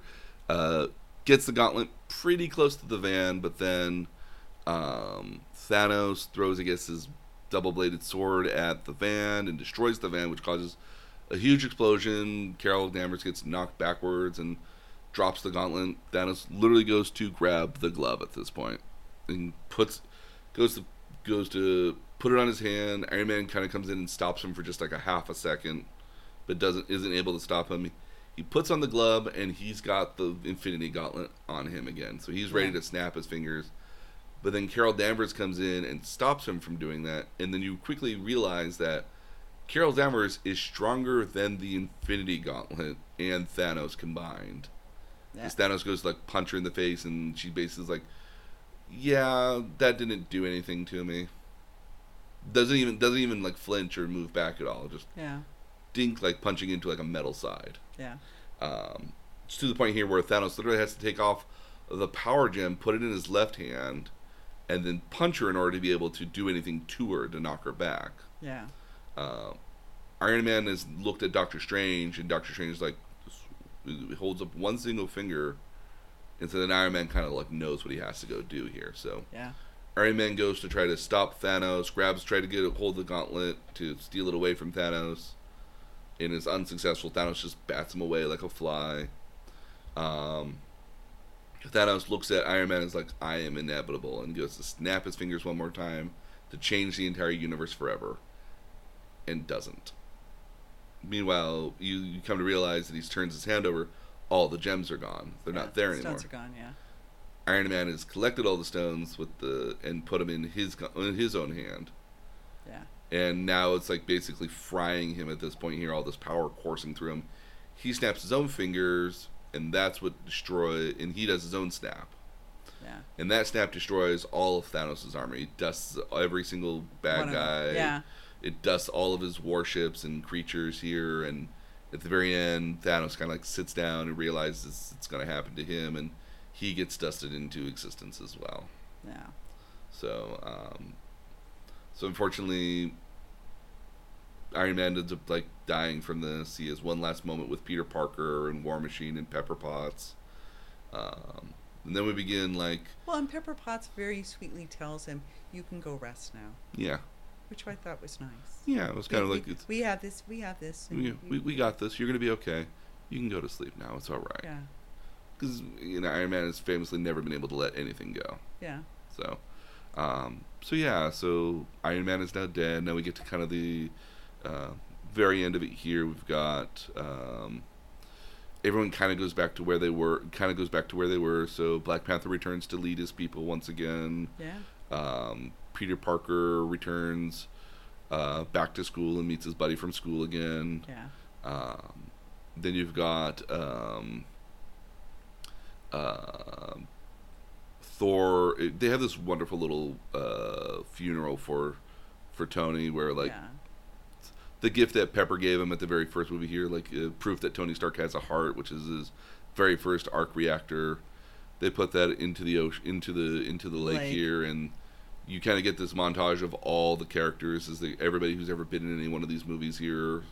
uh, gets the gauntlet pretty close to the van, but then um, Thanos throws, I guess, his double-bladed sword at the van and destroys the van, which causes a huge explosion. Carol Danvers gets knocked backwards and drops the gauntlet. Thanos literally goes to grab the glove at this point and puts goes to goes to put it on his hand. Iron Man kind of comes in and stops him for just like a half a second, but doesn't isn't able to stop him. He puts on the glove and he's got the Infinity Gauntlet on him again, so he's ready to snap his fingers. But then Carol Danvers comes in and stops him from doing that, and then you quickly realize that Carol Danvers is stronger than the Infinity Gauntlet and Thanos combined. Yeah. Thanos goes to, like punch her in the face, and she basically is like, "Yeah, that didn't do anything to me." Doesn't even doesn't even like flinch or move back at all. Just Yeah, dink like punching into like a metal side. yeah, Um, it's to the point here where Thanos literally has to take off the power gem, put it in his left hand, and then punch her in order to be able to do anything to her to knock her back. yeah. Uh, Iron Man has looked at Doctor Strange, and Doctor Strange is like holds up one single finger, and so then Iron Man kind of like knows what he has to go do here. So Yeah. Iron Man goes to try to stop Thanos, grabs, try to get hold of the gauntlet to steal it away from Thanos, and is unsuccessful. Thanos just bats him away like a fly. Um, Thanos looks at Iron Man and is like, "I am inevitable," and goes to snap his fingers one more time to change the entire universe forever, and doesn't. Meanwhile, you, you come to realize that he turns his hand over. all the gems are gone. They're Yeah, not there the anymore. Stones are gone. Yeah. Iron Man has collected all the stones with the and put them in his in his own hand. Yeah. And now it's like basically frying him at this point here, all this power coursing through him. He snaps his own fingers, and that's what destroys. And he does his own snap, Yeah. and that snap destroys all of Thanos' army. It dusts every single bad One guy. Yeah. It dusts all of his warships and creatures here, and at the very end, Thanos kind of like sits down and realizes it's going to happen to him, and he gets dusted into existence as well. Yeah. So, um, so unfortunately, Iron Man ends up like dying from this. He has one last moment with Peter Parker and War Machine and Pepper Potts. Um, and then we begin like, Well, and Pepper Potts very sweetly tells him, "You can go rest now," yeah, which I thought was nice. yeah. It was kind of like we, it's, we have this, we have this. we, we, we got this. You're gonna be okay. You can go to sleep now. It's all right. yeah, Because you know Iron Man has famously never been able to let anything go. yeah, So, um, so yeah, so Iron Man is now dead. Now we get to kind of the uh, very end of it here. We've got um, everyone kind of goes back to where they were. Kind of goes back to where they were. So Black Panther returns to lead his people once again. yeah, Um, Peter Parker returns uh, back to school and meets his buddy from school again. yeah, Um, then you've got um, uh, Thor. They have this wonderful little uh, funeral for for Tony, where like yeah, the gift that Pepper gave him at the very first movie here, like uh, proof that Tony Stark has a heart, which is his very first arc reactor. They put that into the ocean, into the into the lake, Lake. here, and you kind of get this montage of all the characters, is the, everybody who's ever been in any one of these movies here.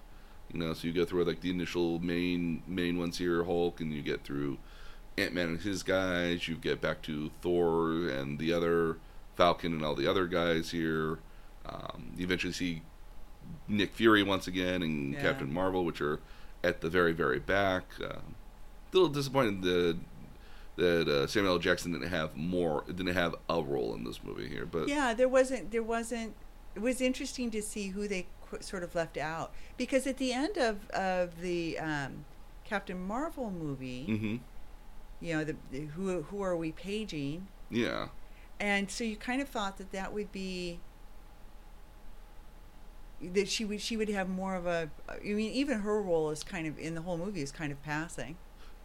You know, so you go through like the initial main main ones here, Hulk, and you get through Ant Man and his guys. You get back to Thor and the other Falcon and all the other guys here. Um, you eventually see Nick Fury once again and Yeah. Captain Marvel, which are at the very very back. Uh, a little disappointed that that uh, Samuel L. Jackson didn't have more, didn't have a role in this movie here, but yeah. There wasn't, there wasn't. It was interesting to see who they qu- sort of left out because at the end of of the um, Captain Marvel movie, hmm you know, the, the who who are we paging? yeah, And so you kind of thought that that would be that she would she would have more of a. I mean, even her role is kind of in the whole movie is kind of passing.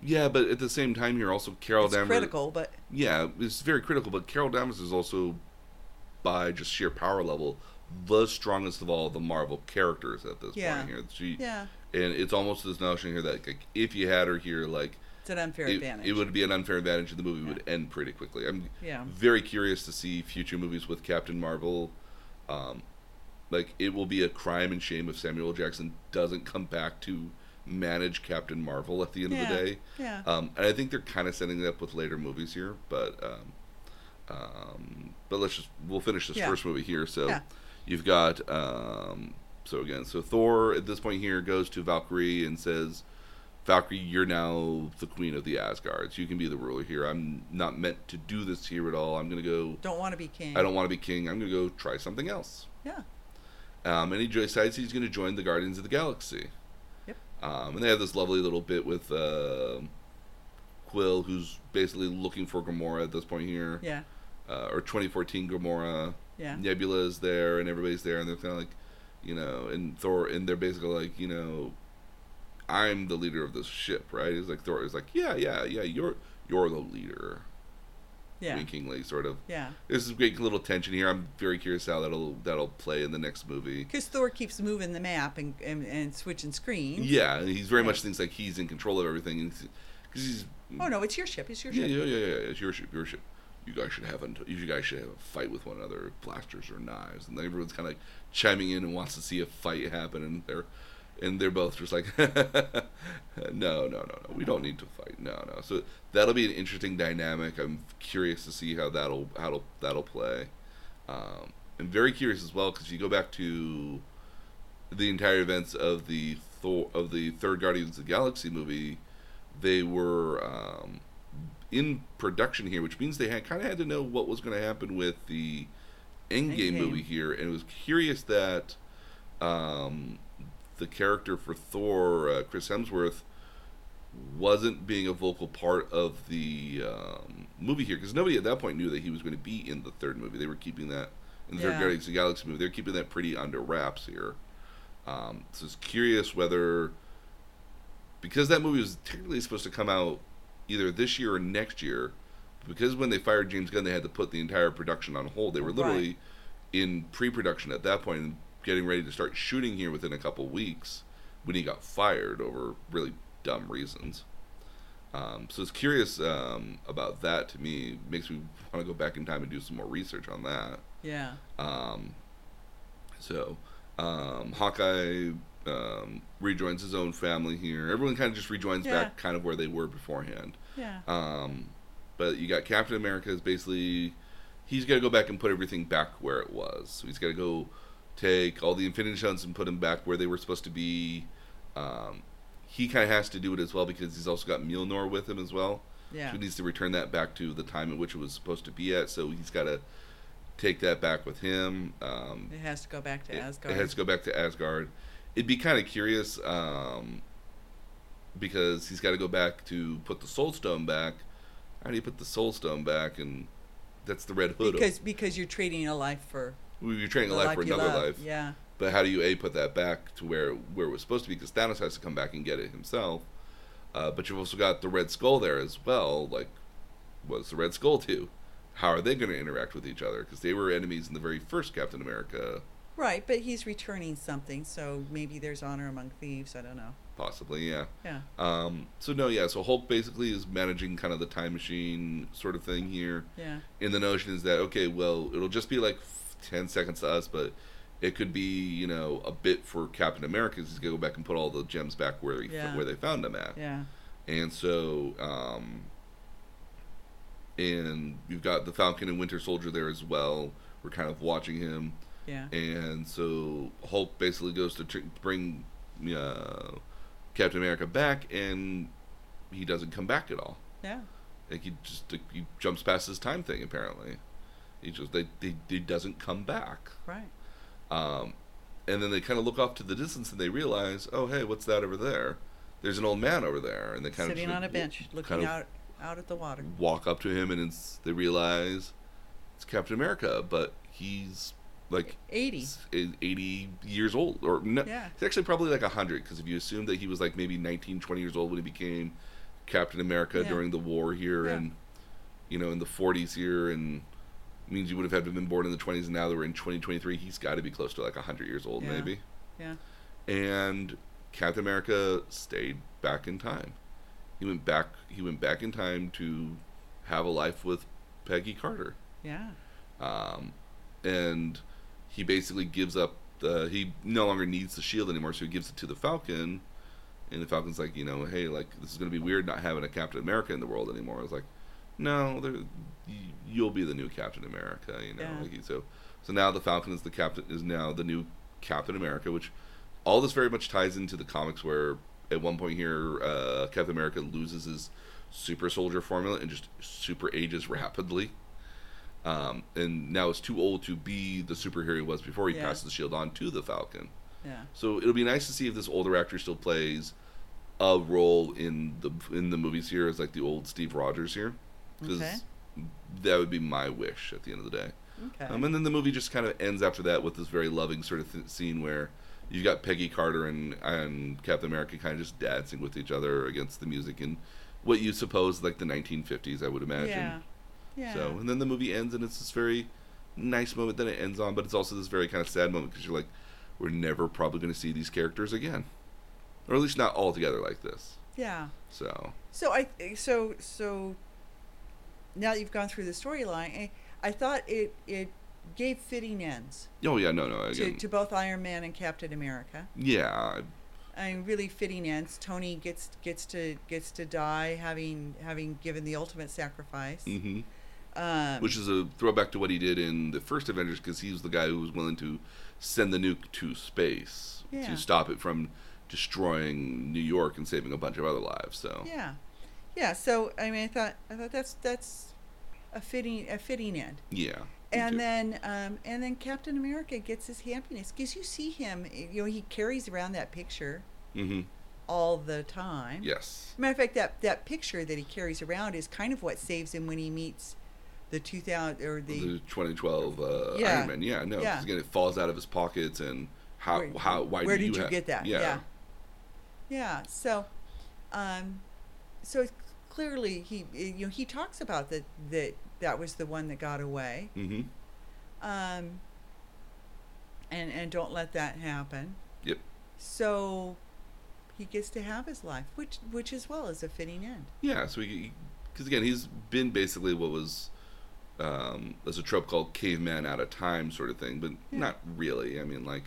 yeah, but at the same time here also Carol it's Danvers. critical, but Yeah, it's very critical, but Carol Danvers is also, by just sheer power level, the strongest of all the Marvel characters at this Yeah. point here. She yeah, and it's almost this notion here that like, if you had her here, like it's an unfair it, advantage. it would be an unfair advantage, and the movie Yeah. would end pretty quickly. I'm Yeah. very curious to see future movies with Captain Marvel. Um, like it will be a crime and shame if Samuel Jackson doesn't come back to manage Captain Marvel at the end yeah, of the day. yeah, Um, and I think they're kind of setting it up with later movies here, but um, um, but let's just we'll finish this Yeah. first movie here. So Yeah. you've got um, so again, so Thor at this point here goes to Valkyrie and says, "Valkyrie, you're now the queen of the Asgards. You can be the ruler here. I'm not meant to do this here at all. I'm gonna go. don't want to be king. I don't want to be king. I'm gonna go try something else." Yeah, Um, and he decides he's going to join the Guardians of the Galaxy. Yep. Um, and they have this lovely little bit with uh, Quill, who's basically looking for Gamora at this point here, yeah, uh, or 2014 Gamora. yeah, Nebula is there, and everybody's there, and they're kind of like, you know, and Thor, and they're basically like, you know, I'm the leader of this ship, right? He's like Thor is like, yeah, yeah, yeah, you're you're the leader, yeah, winkingly, sort of. yeah. There's a great little tension here. I'm very curious how that'll that'll play in the next movie. Because Thor keeps moving the map and and, and switching screens. Yeah, and he's very Yeah. much thinks like he's in control of everything, because he's Oh no, it's your ship. It's your yeah, ship. yeah, yeah, yeah, it's your ship, your ship. You guys should have a, you guys should have a fight with one another, blasters or knives, and everyone's kind of like chiming in and wants to see a fight happen, and they're and they're both just like, no, no, no, no, we don't need to fight, no, no. So that'll be an interesting dynamic. I'm curious to see how that'll how that'll play. Um, I'm very curious as well because you go back to the entire events of the Thor of the third Guardians of the Galaxy movie, they were um, in production here, which means they had kind of had to know what was going to happen with the Endgame, Endgame. movie here, and it was curious that um, the character for Thor, uh, Chris Hemsworth, wasn't being a vocal part of the um, movie here because nobody at that point knew that he was going to be in the third movie. They were keeping that in the Yeah. third Guardians of the Galaxy movie. They're keeping that pretty under wraps here. Um, so it's curious whether because that movie was technically supposed to come out either this year or next year. Because when they fired James Gunn, they had to put the entire production on hold. They were Right. literally in pre-production at that point and getting ready to start shooting here within a couple weeks when he got fired over really dumb reasons. Um, so it's curious um, about that to me. Makes me want to go back in time and do some more research on that. Yeah. Um, so um, Hawkeye um, rejoins his own family here. Everyone kind of just rejoins Yeah. back kind of where they were beforehand. Yeah. Um, but you got Captain America is basically he's got to go back and put everything back where it was. So he's got to go take all the Infinity Stones and put them back where they were supposed to be. Um, he kind of has to do it as well because he's also got Mjolnir with him as well. Yeah. So he needs to return that back to the time at which it was supposed to be at. So he's got to take that back with him. Um, It has to go back to it, Asgard. it has to go back to Asgard. It'd be kind of curious um, because he's got to go back to put the Soul Stone back. How do you put the Soul Stone back? And that's the Red Hood. because because you're trading a life for you're trading a life for another love. life. Yeah. But how do you a put that back to where where it was supposed to be? Because Thanos has to come back and get it himself. Uh, but you've also got the Red Skull there as well. Like, what's the Red Skull do? How are they going to interact with each other? Because they were enemies in the very first Captain America, Right, but he's returning something, so maybe there's honor among thieves. I don't know. Possibly. Yeah. Yeah. Um, so no, yeah. So Hulk basically is managing kind of the time machine sort of thing here. Yeah. And the notion is that okay, well, it'll just be like ten seconds to us, but it could be you know a bit for Captain America. He's gonna go back and put all the gems back where he, Yeah. where they found them at. Yeah. And so, um, and you've got the Falcon and Winter Soldier there as well. We're kind of watching him. Yeah. And so Hulk basically goes to tr- bring uh, Captain America back, and he doesn't come back at all. Yeah. Like he just he jumps past his time thing. Apparently, he just they, they he doesn't come back. Right. Um, and then they kind of look off to the distance and they realize, oh hey, what's that over there? There's an old man over there, and they kind Sitting of on a bench, looking out out at the water. walk up to him, and it's, they realize it's Captain America, but he's like 80. s- 80 years old or no Yeah. it's actually probably like 100 because if you assume that he was like maybe 19 20 years old when he became captain america Yeah. during the war here Yeah. and you know in the 40s here and means you would have had to have been born in the 20s and now that we're in 2023 he's got to be close to like 100 years old maybe Yeah. and captain america stayed back in time he went back he went back in time to have a life with peggy carter Yeah. um, and he basically gives up the he no longer needs the shield anymore so he gives it to the falcon. And the falcon's like you know hey like this is going to be weird not having a captain america in the world anymore. It's like no there, you'll be the new captain america you know Yeah. like so so now the falcon is the captain is now the new captain america which all this very much ties into the comics where at one point here uh, captain america loses his super soldier formula and just super ages rapidly um, and now is too old to be the superhero he was before he Yeah. passes the shield on to the Falcon. Yeah. So it'll be nice to see if this older actor still plays a role in the in the movies here as like the old Steve Rogers here, because Okay. that would be my wish at the end of the day. Okay. Um, and then the movie just kind of ends after that with this very loving sort of th- scene where you've got Peggy Carter and and Captain America kind of just dancing with each other against the music in what you suppose like the 1950s, I would imagine. yeah. Yeah. So, and then the movie ends, and it's this very nice moment that it ends on, but it's also this very kind of sad moment because you're like, we're never probably going to see these characters again, or at least not all together like this. yeah. So, So I so so now that you've gone through the storyline, I, I thought it it gave fitting ends oh yeah, no, no, to, again, to both Iron Man and Captain America. yeah, I mean, really fitting ends. Tony gets gets to gets to die having having given the ultimate sacrifice. hmm Um, which is a throwback to what he did in the first Avengers because he was the guy who was willing to send the nuke to space Yeah. to stop it from destroying New York and saving a bunch of other lives. So, yeah, yeah. So I mean, I thought I thought that's that's a fitting a fitting end. yeah. And then, um, and then Captain America gets his happiness because you see him. You know, he carries around that picture hmm all the time. Yes. Matter of fact, that that picture that he carries around is kind of what saves him when he meets the 2000 or the, The 2012 uh, Yeah. Iron Man. Yeah, no, Yeah. Again, it falls out of his pockets, and how Where- how why where do did you ha- get that? Yeah. Yeah. yeah. So, um, so clearly he you know he talks about that that that was the one that got away. Mm-hmm. Um, and and don't let that happen. Yep. So he gets to have his life, which which as well is a fitting end. Yeah. So he, because again, he's been basically what was. Um, there's a trope called caveman out of time sort of thing, but Yeah. not really. I mean, like,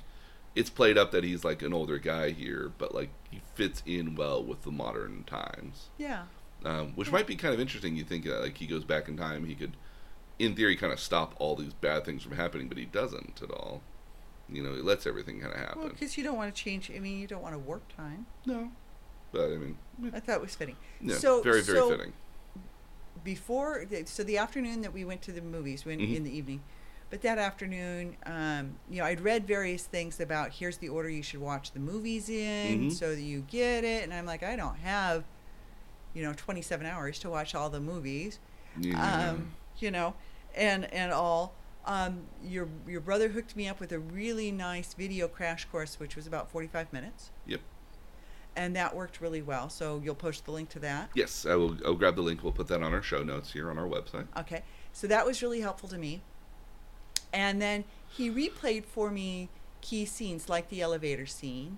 it's played up that he's like an older guy here, but like he fits in well with the modern times. Yeah. um, which Yeah. might be kind of interesting. You think uh, like he goes back in time, he could, in theory, kind of stop all these bad things from happening, but he doesn't at all. You know, he lets everything kind of happen. Well, because you don't want to change. I mean, you don't want to warp time. no, but I mean, I thought it was fitting. yeah, so very very so fitting. Before, so the afternoon that we went to the movies, went Mhm. in the evening, but that afternoon, um, you know, I'd read various things about here's the order you should watch the movies in, Mhm. so that you get it, and I'm like, I don't have, you know, 27 hours to watch all the movies. Yeah. um, you know, and and all. Um, your your brother hooked me up with a really nice video crash course, which was about forty five minutes, yep. And that worked really well. So you'll post the link to that. Yes, I will. I'll grab the link. We'll put that on our show notes here on our website. Okay, so that was really helpful to me. And then he replayed for me key scenes like the elevator scene,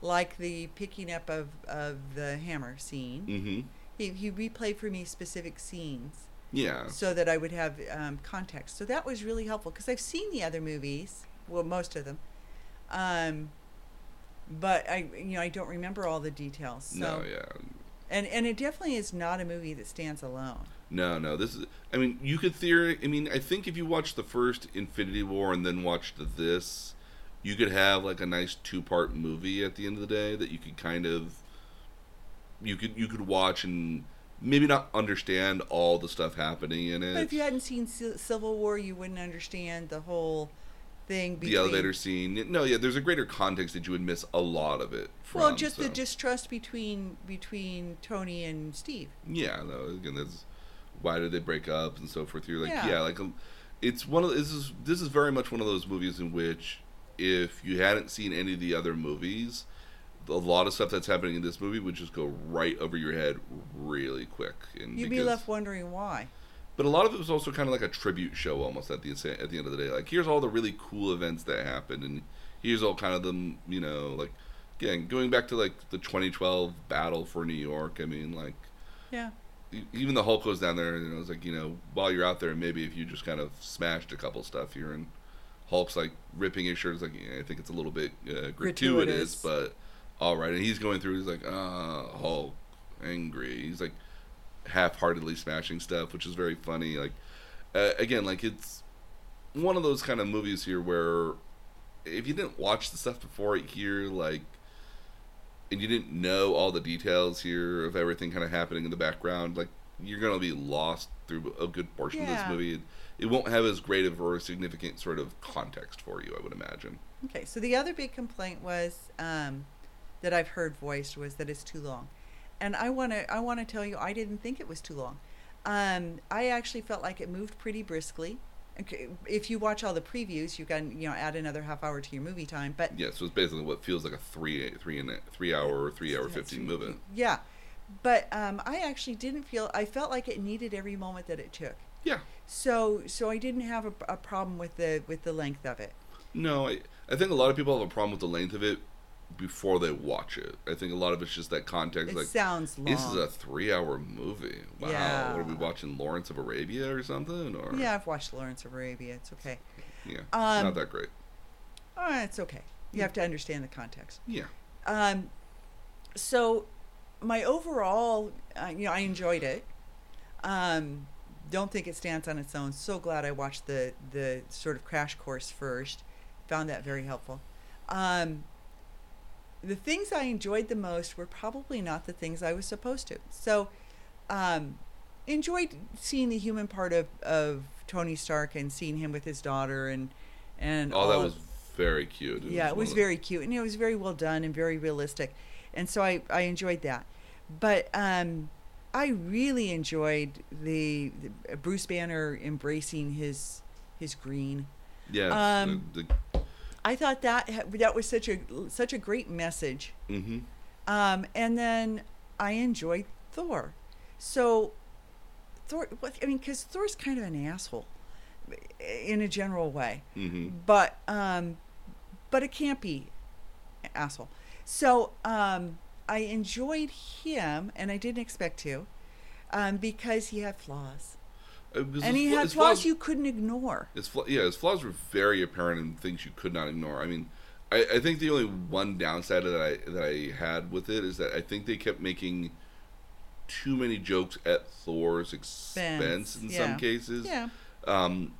like the picking up of, of the hammer scene. Mm-hmm. He, he replayed for me specific scenes. Yeah. so that I would have um, context. So that was really helpful because I've seen the other movies, well, most of them, um, but I, you know, I don't remember all the details. So, no. Yeah. and and it definitely is not a movie that stands alone. No, no. This is. I mean, you could theory. I mean, I think if you watch the first Infinity War and then watched this, you could have like a nice two-part movie at the end of the day that you could kind of. You could you could watch and maybe not understand all the stuff happening in it. But if you hadn't seen C- Civil War, you wouldn't understand the whole thing. Between, the elevator scene. No, yeah, there's a greater context that you would miss a lot of it. From, Well, just the distrust between between Tony and Steve. Yeah, no. Again, that's why did they break up and so forth. You're like, yeah, Yeah. like um, it's one of this is this is very much one of those movies in which if you hadn't seen any of the other movies, a lot of stuff that's happening in this movie would just go right over your head really quick. And You'd be left wondering why. But a lot of it was also kind of like a tribute show almost at the at the end of the day. Like here's all the really cool events that happened, and here's all kind of them. You know, like again going back to like the 2012 battle for New York. I mean, like Yeah. even the Hulk goes down there, and it was like, you know, while you're out there, maybe if you just kind of smashed a couple stuff here, and Hulk's like ripping his shirt, it's like, yeah, I think it's a little bit uh, gratuitous, Gratuitous. but all right. And he's going through, he's like, ah, Hulk, angry. He's like half-heartedly smashing stuff, which is very funny. Like, uh, again, like it's one of those kind of movies here where if you didn't watch the stuff before it here, like and you didn't know all the details here of everything kind of happening in the background, like you're gonna be lost through a good portion of this movie. It, it won't have as great of or significant sort of context for you, I would imagine. Okay, so the other big complaint was um, that I've heard voiced was that it's too long, and I want to I want to tell you I didn't think it was too long. Um, I actually felt like it moved pretty briskly. Okay, if you watch all the previews, you can you know add another half hour to your movie time. But Yeah, so it's basically what feels like a three three and a, three hour or three hour fifteen movie. yeah, but um, I actually didn't feel I felt like it needed every moment that it took. Yeah. So so I didn't have a, a problem with the with the length of it. No, I I think a lot of people have a problem with the length of it before they watch it. I think a lot of it's just that context. It like sounds long. this is a three-hour movie. Wow, Yeah. what are we watching? Lawrence of Arabia or something? Or yeah, I've watched Lawrence of Arabia. It's okay. yeah, Um, not that great. Oh, it's okay. You have to understand the context. Yeah, Um, so my overall, uh, you know, I enjoyed it. Um, don't think it stands on its own. So glad I watched the the sort of crash course first. Found that very helpful. Um, the things I enjoyed the most were probably not the things I was supposed to. So, um, enjoyed seeing the human part of, of Tony Stark and seeing him with his daughter and and oh, that all was very cute. yeah, it one was of the- very cute and it was very well done and very realistic. and so I I enjoyed that, but um, I really enjoyed the, the Bruce Banner embracing his his green. Yeah. Um, the, the, I thought that that was such a such a great message. hmm Um, and then I enjoyed Thor. So Thor, I mean, because Thor's kind of an asshole in a general way, hmm but um, but it can't be asshole. So um, I enjoyed him, and I didn't expect to, um, because he had flaws, and he had flaws you couldn't ignore. His flaw, yeah, his flaws were very apparent and things you could not ignore. I mean, I, I think the only one downside that I that I had with it is that I think they kept making too many jokes at Thor's expense in yeah. some cases. Yeah, Um,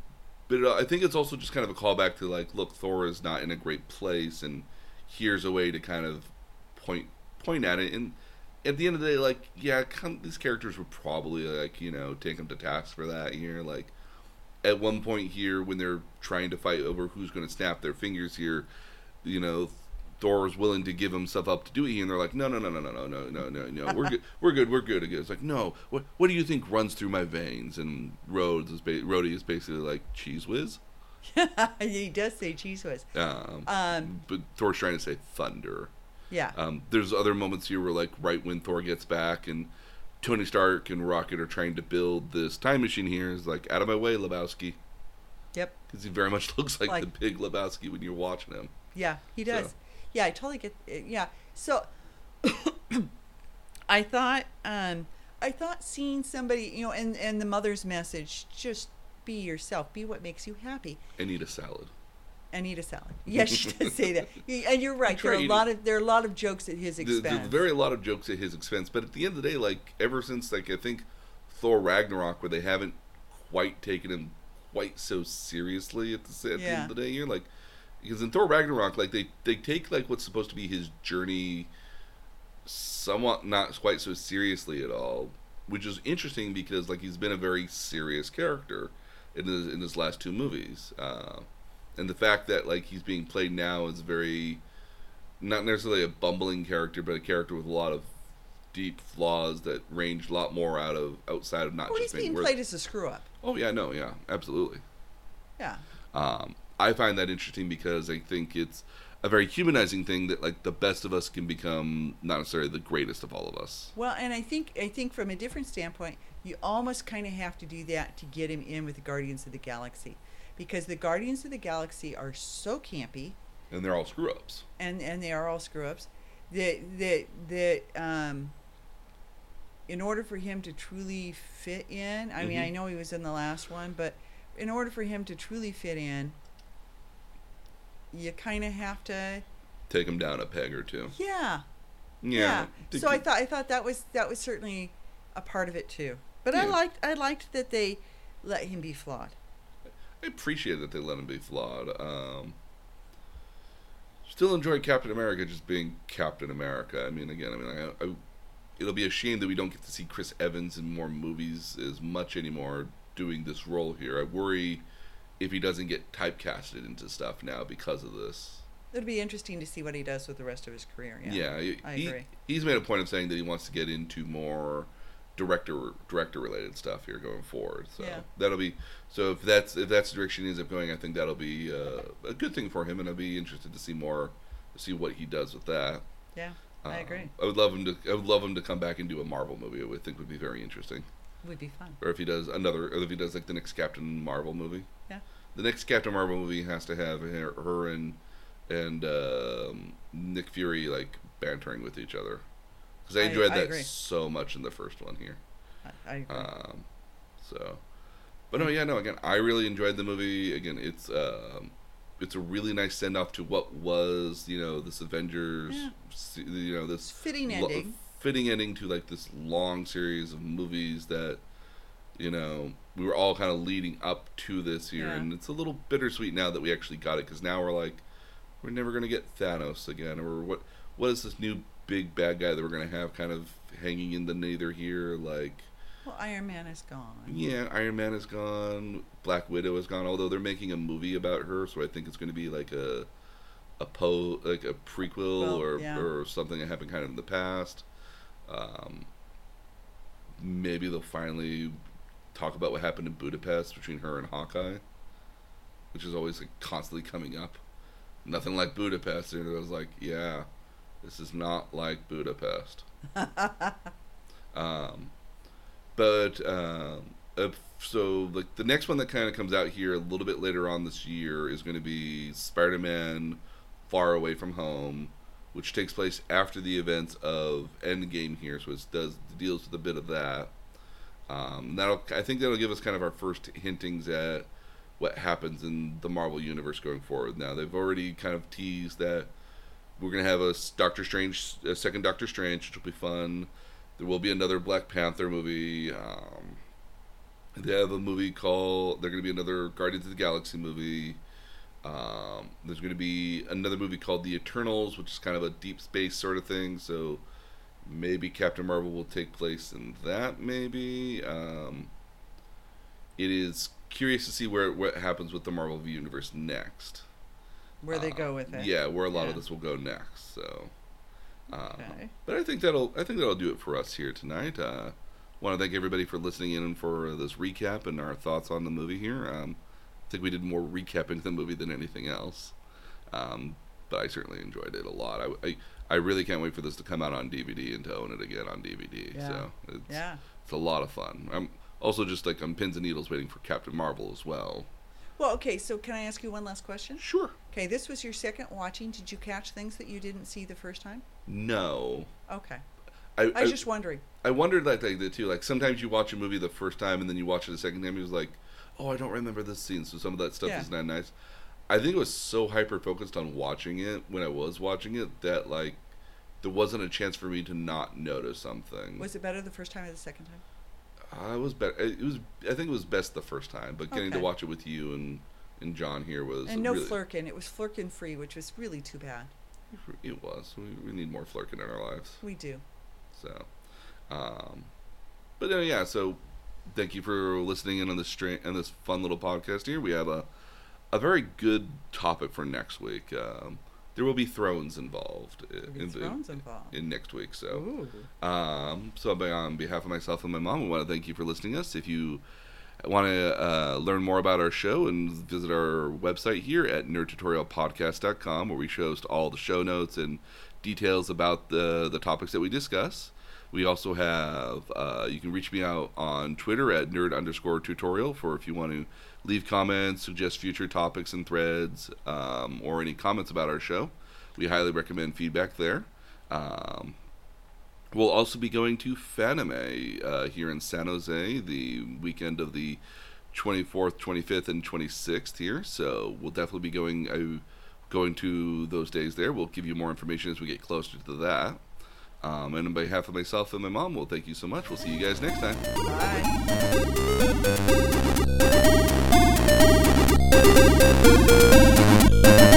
but uh, I think it's also just kind of a callback to like, look, Thor is not in a great place, and here's a way to kind of point point at it. And at the end of the day, like, yeah, come, these characters would probably like you know take them to task for that here. Like, at one point here, when they're trying to fight over who's going to snap their fingers here, you know. Thor is willing to give himself up to do it, here, and they're like, "No, no, no, no, no, no, no, no, no, no. We're good. We're good. We're good." It's like, "No. What? What do you think runs through my veins?" And Rhodes is ba- Rhodey is basically like Cheez Whiz. he does say Cheez Whiz. Um, Um, but Thor's trying to say thunder. Yeah, Um, there's other moments here where, like, right when Thor gets back and Tony Stark and Rocket are trying to build this time machine here, is like, out of my way, Lebowski. yep. Because he very much looks like, Like- the big Lebowski when you're watching him. Yeah, he does. So- Yeah, I totally get. Yeah, so I thought, um, I thought seeing somebody, you know, and and the mother's message, just be yourself, be what makes you happy, And eat a salad. And eat a salad. Yes, she does say that, and you're right. There are a lot of there are a lot of jokes at his expense. There's very a lot of jokes at his expense, but at the end of the day, like ever since like I think Thor Ragnarok, where they haven't quite taken him quite so seriously at the, at the end of the day, you're like because in Thor Ragnarok, like they they take like what's supposed to be his journey, somewhat not quite so seriously at all, which is interesting because like he's been a very serious character in his in his last two movies, uh, and the fact that like he's being played now is very not necessarily a bumbling character, but a character with a lot of deep flaws that range a lot more out of outside of not well, he's just being being worth- played as a screw up. Oh yeah, no, yeah, absolutely. Yeah, Um, I find that interesting because I think it's a very humanizing thing that like the best of us can become not necessarily the greatest of all of us. well, and I think I think from a different standpoint, you almost kind of have to do that to get him in with the Guardians of the Galaxy, because the Guardians of the Galaxy are so campy. And they're all screw ups. and and they are all screw ups. That that that um. In order for him to truly fit in, I mean, Mhm. I know he was in the last one, but in order for him to truly fit in, you kind of have to, Take him down a peg or two. yeah, Yeah. yeah. So I thought I thought that was that was certainly a part of it too. But I liked I liked that they let him be flawed. I appreciate that they let him be flawed. Um, still enjoy Captain America just being Captain America. I mean, again, I mean, I, I, it'll be a shame that we don't get to see Chris Evans in more movies as much anymore doing this role here. I worry if he doesn't get typecasted into stuff now because of this. It'll be interesting to see what he does with the rest of his career. Yeah. Yeah, I he- agree. he's made a point of saying that he wants to get into more director director related stuff here going forward. So Yeah. that'll be so if that's if that's the direction he ends up going, I think that'll be uh, a good thing for him, and I'll be interested to see more, see what he does with that. Yeah. I Um, agree. I would love him to. I would love him to come back and do a Marvel movie. I would think would be very interesting. Would be fun. Or if he does another, or if he does like the next Captain Marvel movie. Yeah. The next Captain Marvel movie has to have her, her and and um, Nick Fury like bantering with each other. Because I enjoyed I that agree. so much in the first one here. I, I agree. Um, so, but no, yeah, no. Again, I really enjoyed the movie. Again, it's um, it's a really nice send off to what was you know this Avengers, Yeah. you know this Fitting lo- ending. fitting ending to like this long series of movies that you know we were all kind of leading up to this year, Yeah. and it's a little bittersweet now that we actually got it because now we're like we're never gonna get Thanos again, or what? What is this new big bad guy that we're gonna have kind of hanging in the nether here? Like, Well, Iron Man is gone. yeah, Iron Man is gone, Black Widow is gone. Although they're making a movie about her, so I think it's gonna be like a a po like a prequel Well, or yeah. or something that happened kind of in the past. Um, maybe they'll finally talk about what happened in Budapest between her and Hawkeye, which is always like constantly coming up. Nothing like Budapest, and I was like, yeah, this is not like Budapest. um, but um, if, so the next one that kind of comes out here a little bit later on this year is going to be Spider-Man: Far Away from Home, which takes place after the events of Endgame here, so it does deals with a bit of that. Um, that'll I think that'll give us kind of our first hintings at what happens in the Marvel universe going forward. Now they've already kind of teased that we're gonna have a Doctor Strange, a second Doctor Strange, which will be fun. There will be another Black Panther movie. Um, they have a movie called. They're gonna be another Guardians of the Galaxy movie. Um, there's gonna be another movie called The Eternals, which is kind of a deep space sort of thing. So maybe Captain Marvel will take place in that. Maybe. Um, it is curious to see where what happens with the Marvel universe next. Where they go with it. Yeah, where a lot of this will go next. So, um, Okay. but I think that'll I think that'll do it for us here tonight. Uh, Want to thank everybody for listening in and for this recap and our thoughts on the movie here. Um, I think we did more recapping the movie than anything else, um, but I certainly enjoyed it a lot. I, I I really can't wait for this to come out on DVD and to own it again on DVD. Yeah. So it's, Yeah. it's a lot of fun. I'm also just like on pins and needles waiting for Captain Marvel as well. Well, okay. So can I ask you one last question? Sure. Okay, this was your second watching. Did you catch things that you didn't see the first time? No. Okay. I, I was just wondering. I wondered that like that too. Like sometimes you watch a movie the first time and then you watch it the second time. He was like, "Oh, I don't remember this scene." So some of that stuff Yeah. is not nice. I think it was so hyper focused on watching it when I was watching it that like there wasn't a chance for me to not notice something. Was it better the first time or the second time? I was better. It was. I think it was best the first time, but getting to watch it with you and and John here was And no really. It was Flerken free, which was really too bad. It was. We, we need more Flerken in our lives. We do. So, um, but uh, yeah. So, thank you for listening in on this on this fun little podcast here. We have a a very good topic for next week. Um, there will be thrones involved be in, thrones involved. in next week. So, um, so on behalf of myself and my mom, we want to thank you for listening to us. If you want to uh, learn more about our show and visit our website here at nerdtutorialpodcast.com where we post all the show notes and details about the the topics that we discuss. We also have uh, you can reach me out on Twitter at nerd underscore tutorial for if you want to leave comments, suggest future topics and threads, um, or any comments about our show. We highly recommend feedback there. Um, We'll also be going to Fanime uh, here in San Jose the weekend of the 24th, 25th, and 26th here. So we'll definitely be going uh, going to those days there. We'll give you more information as we get closer to that. Um, and on behalf of myself and my mom, well, thank you so much. We'll see you guys next time. Bye. Thank you.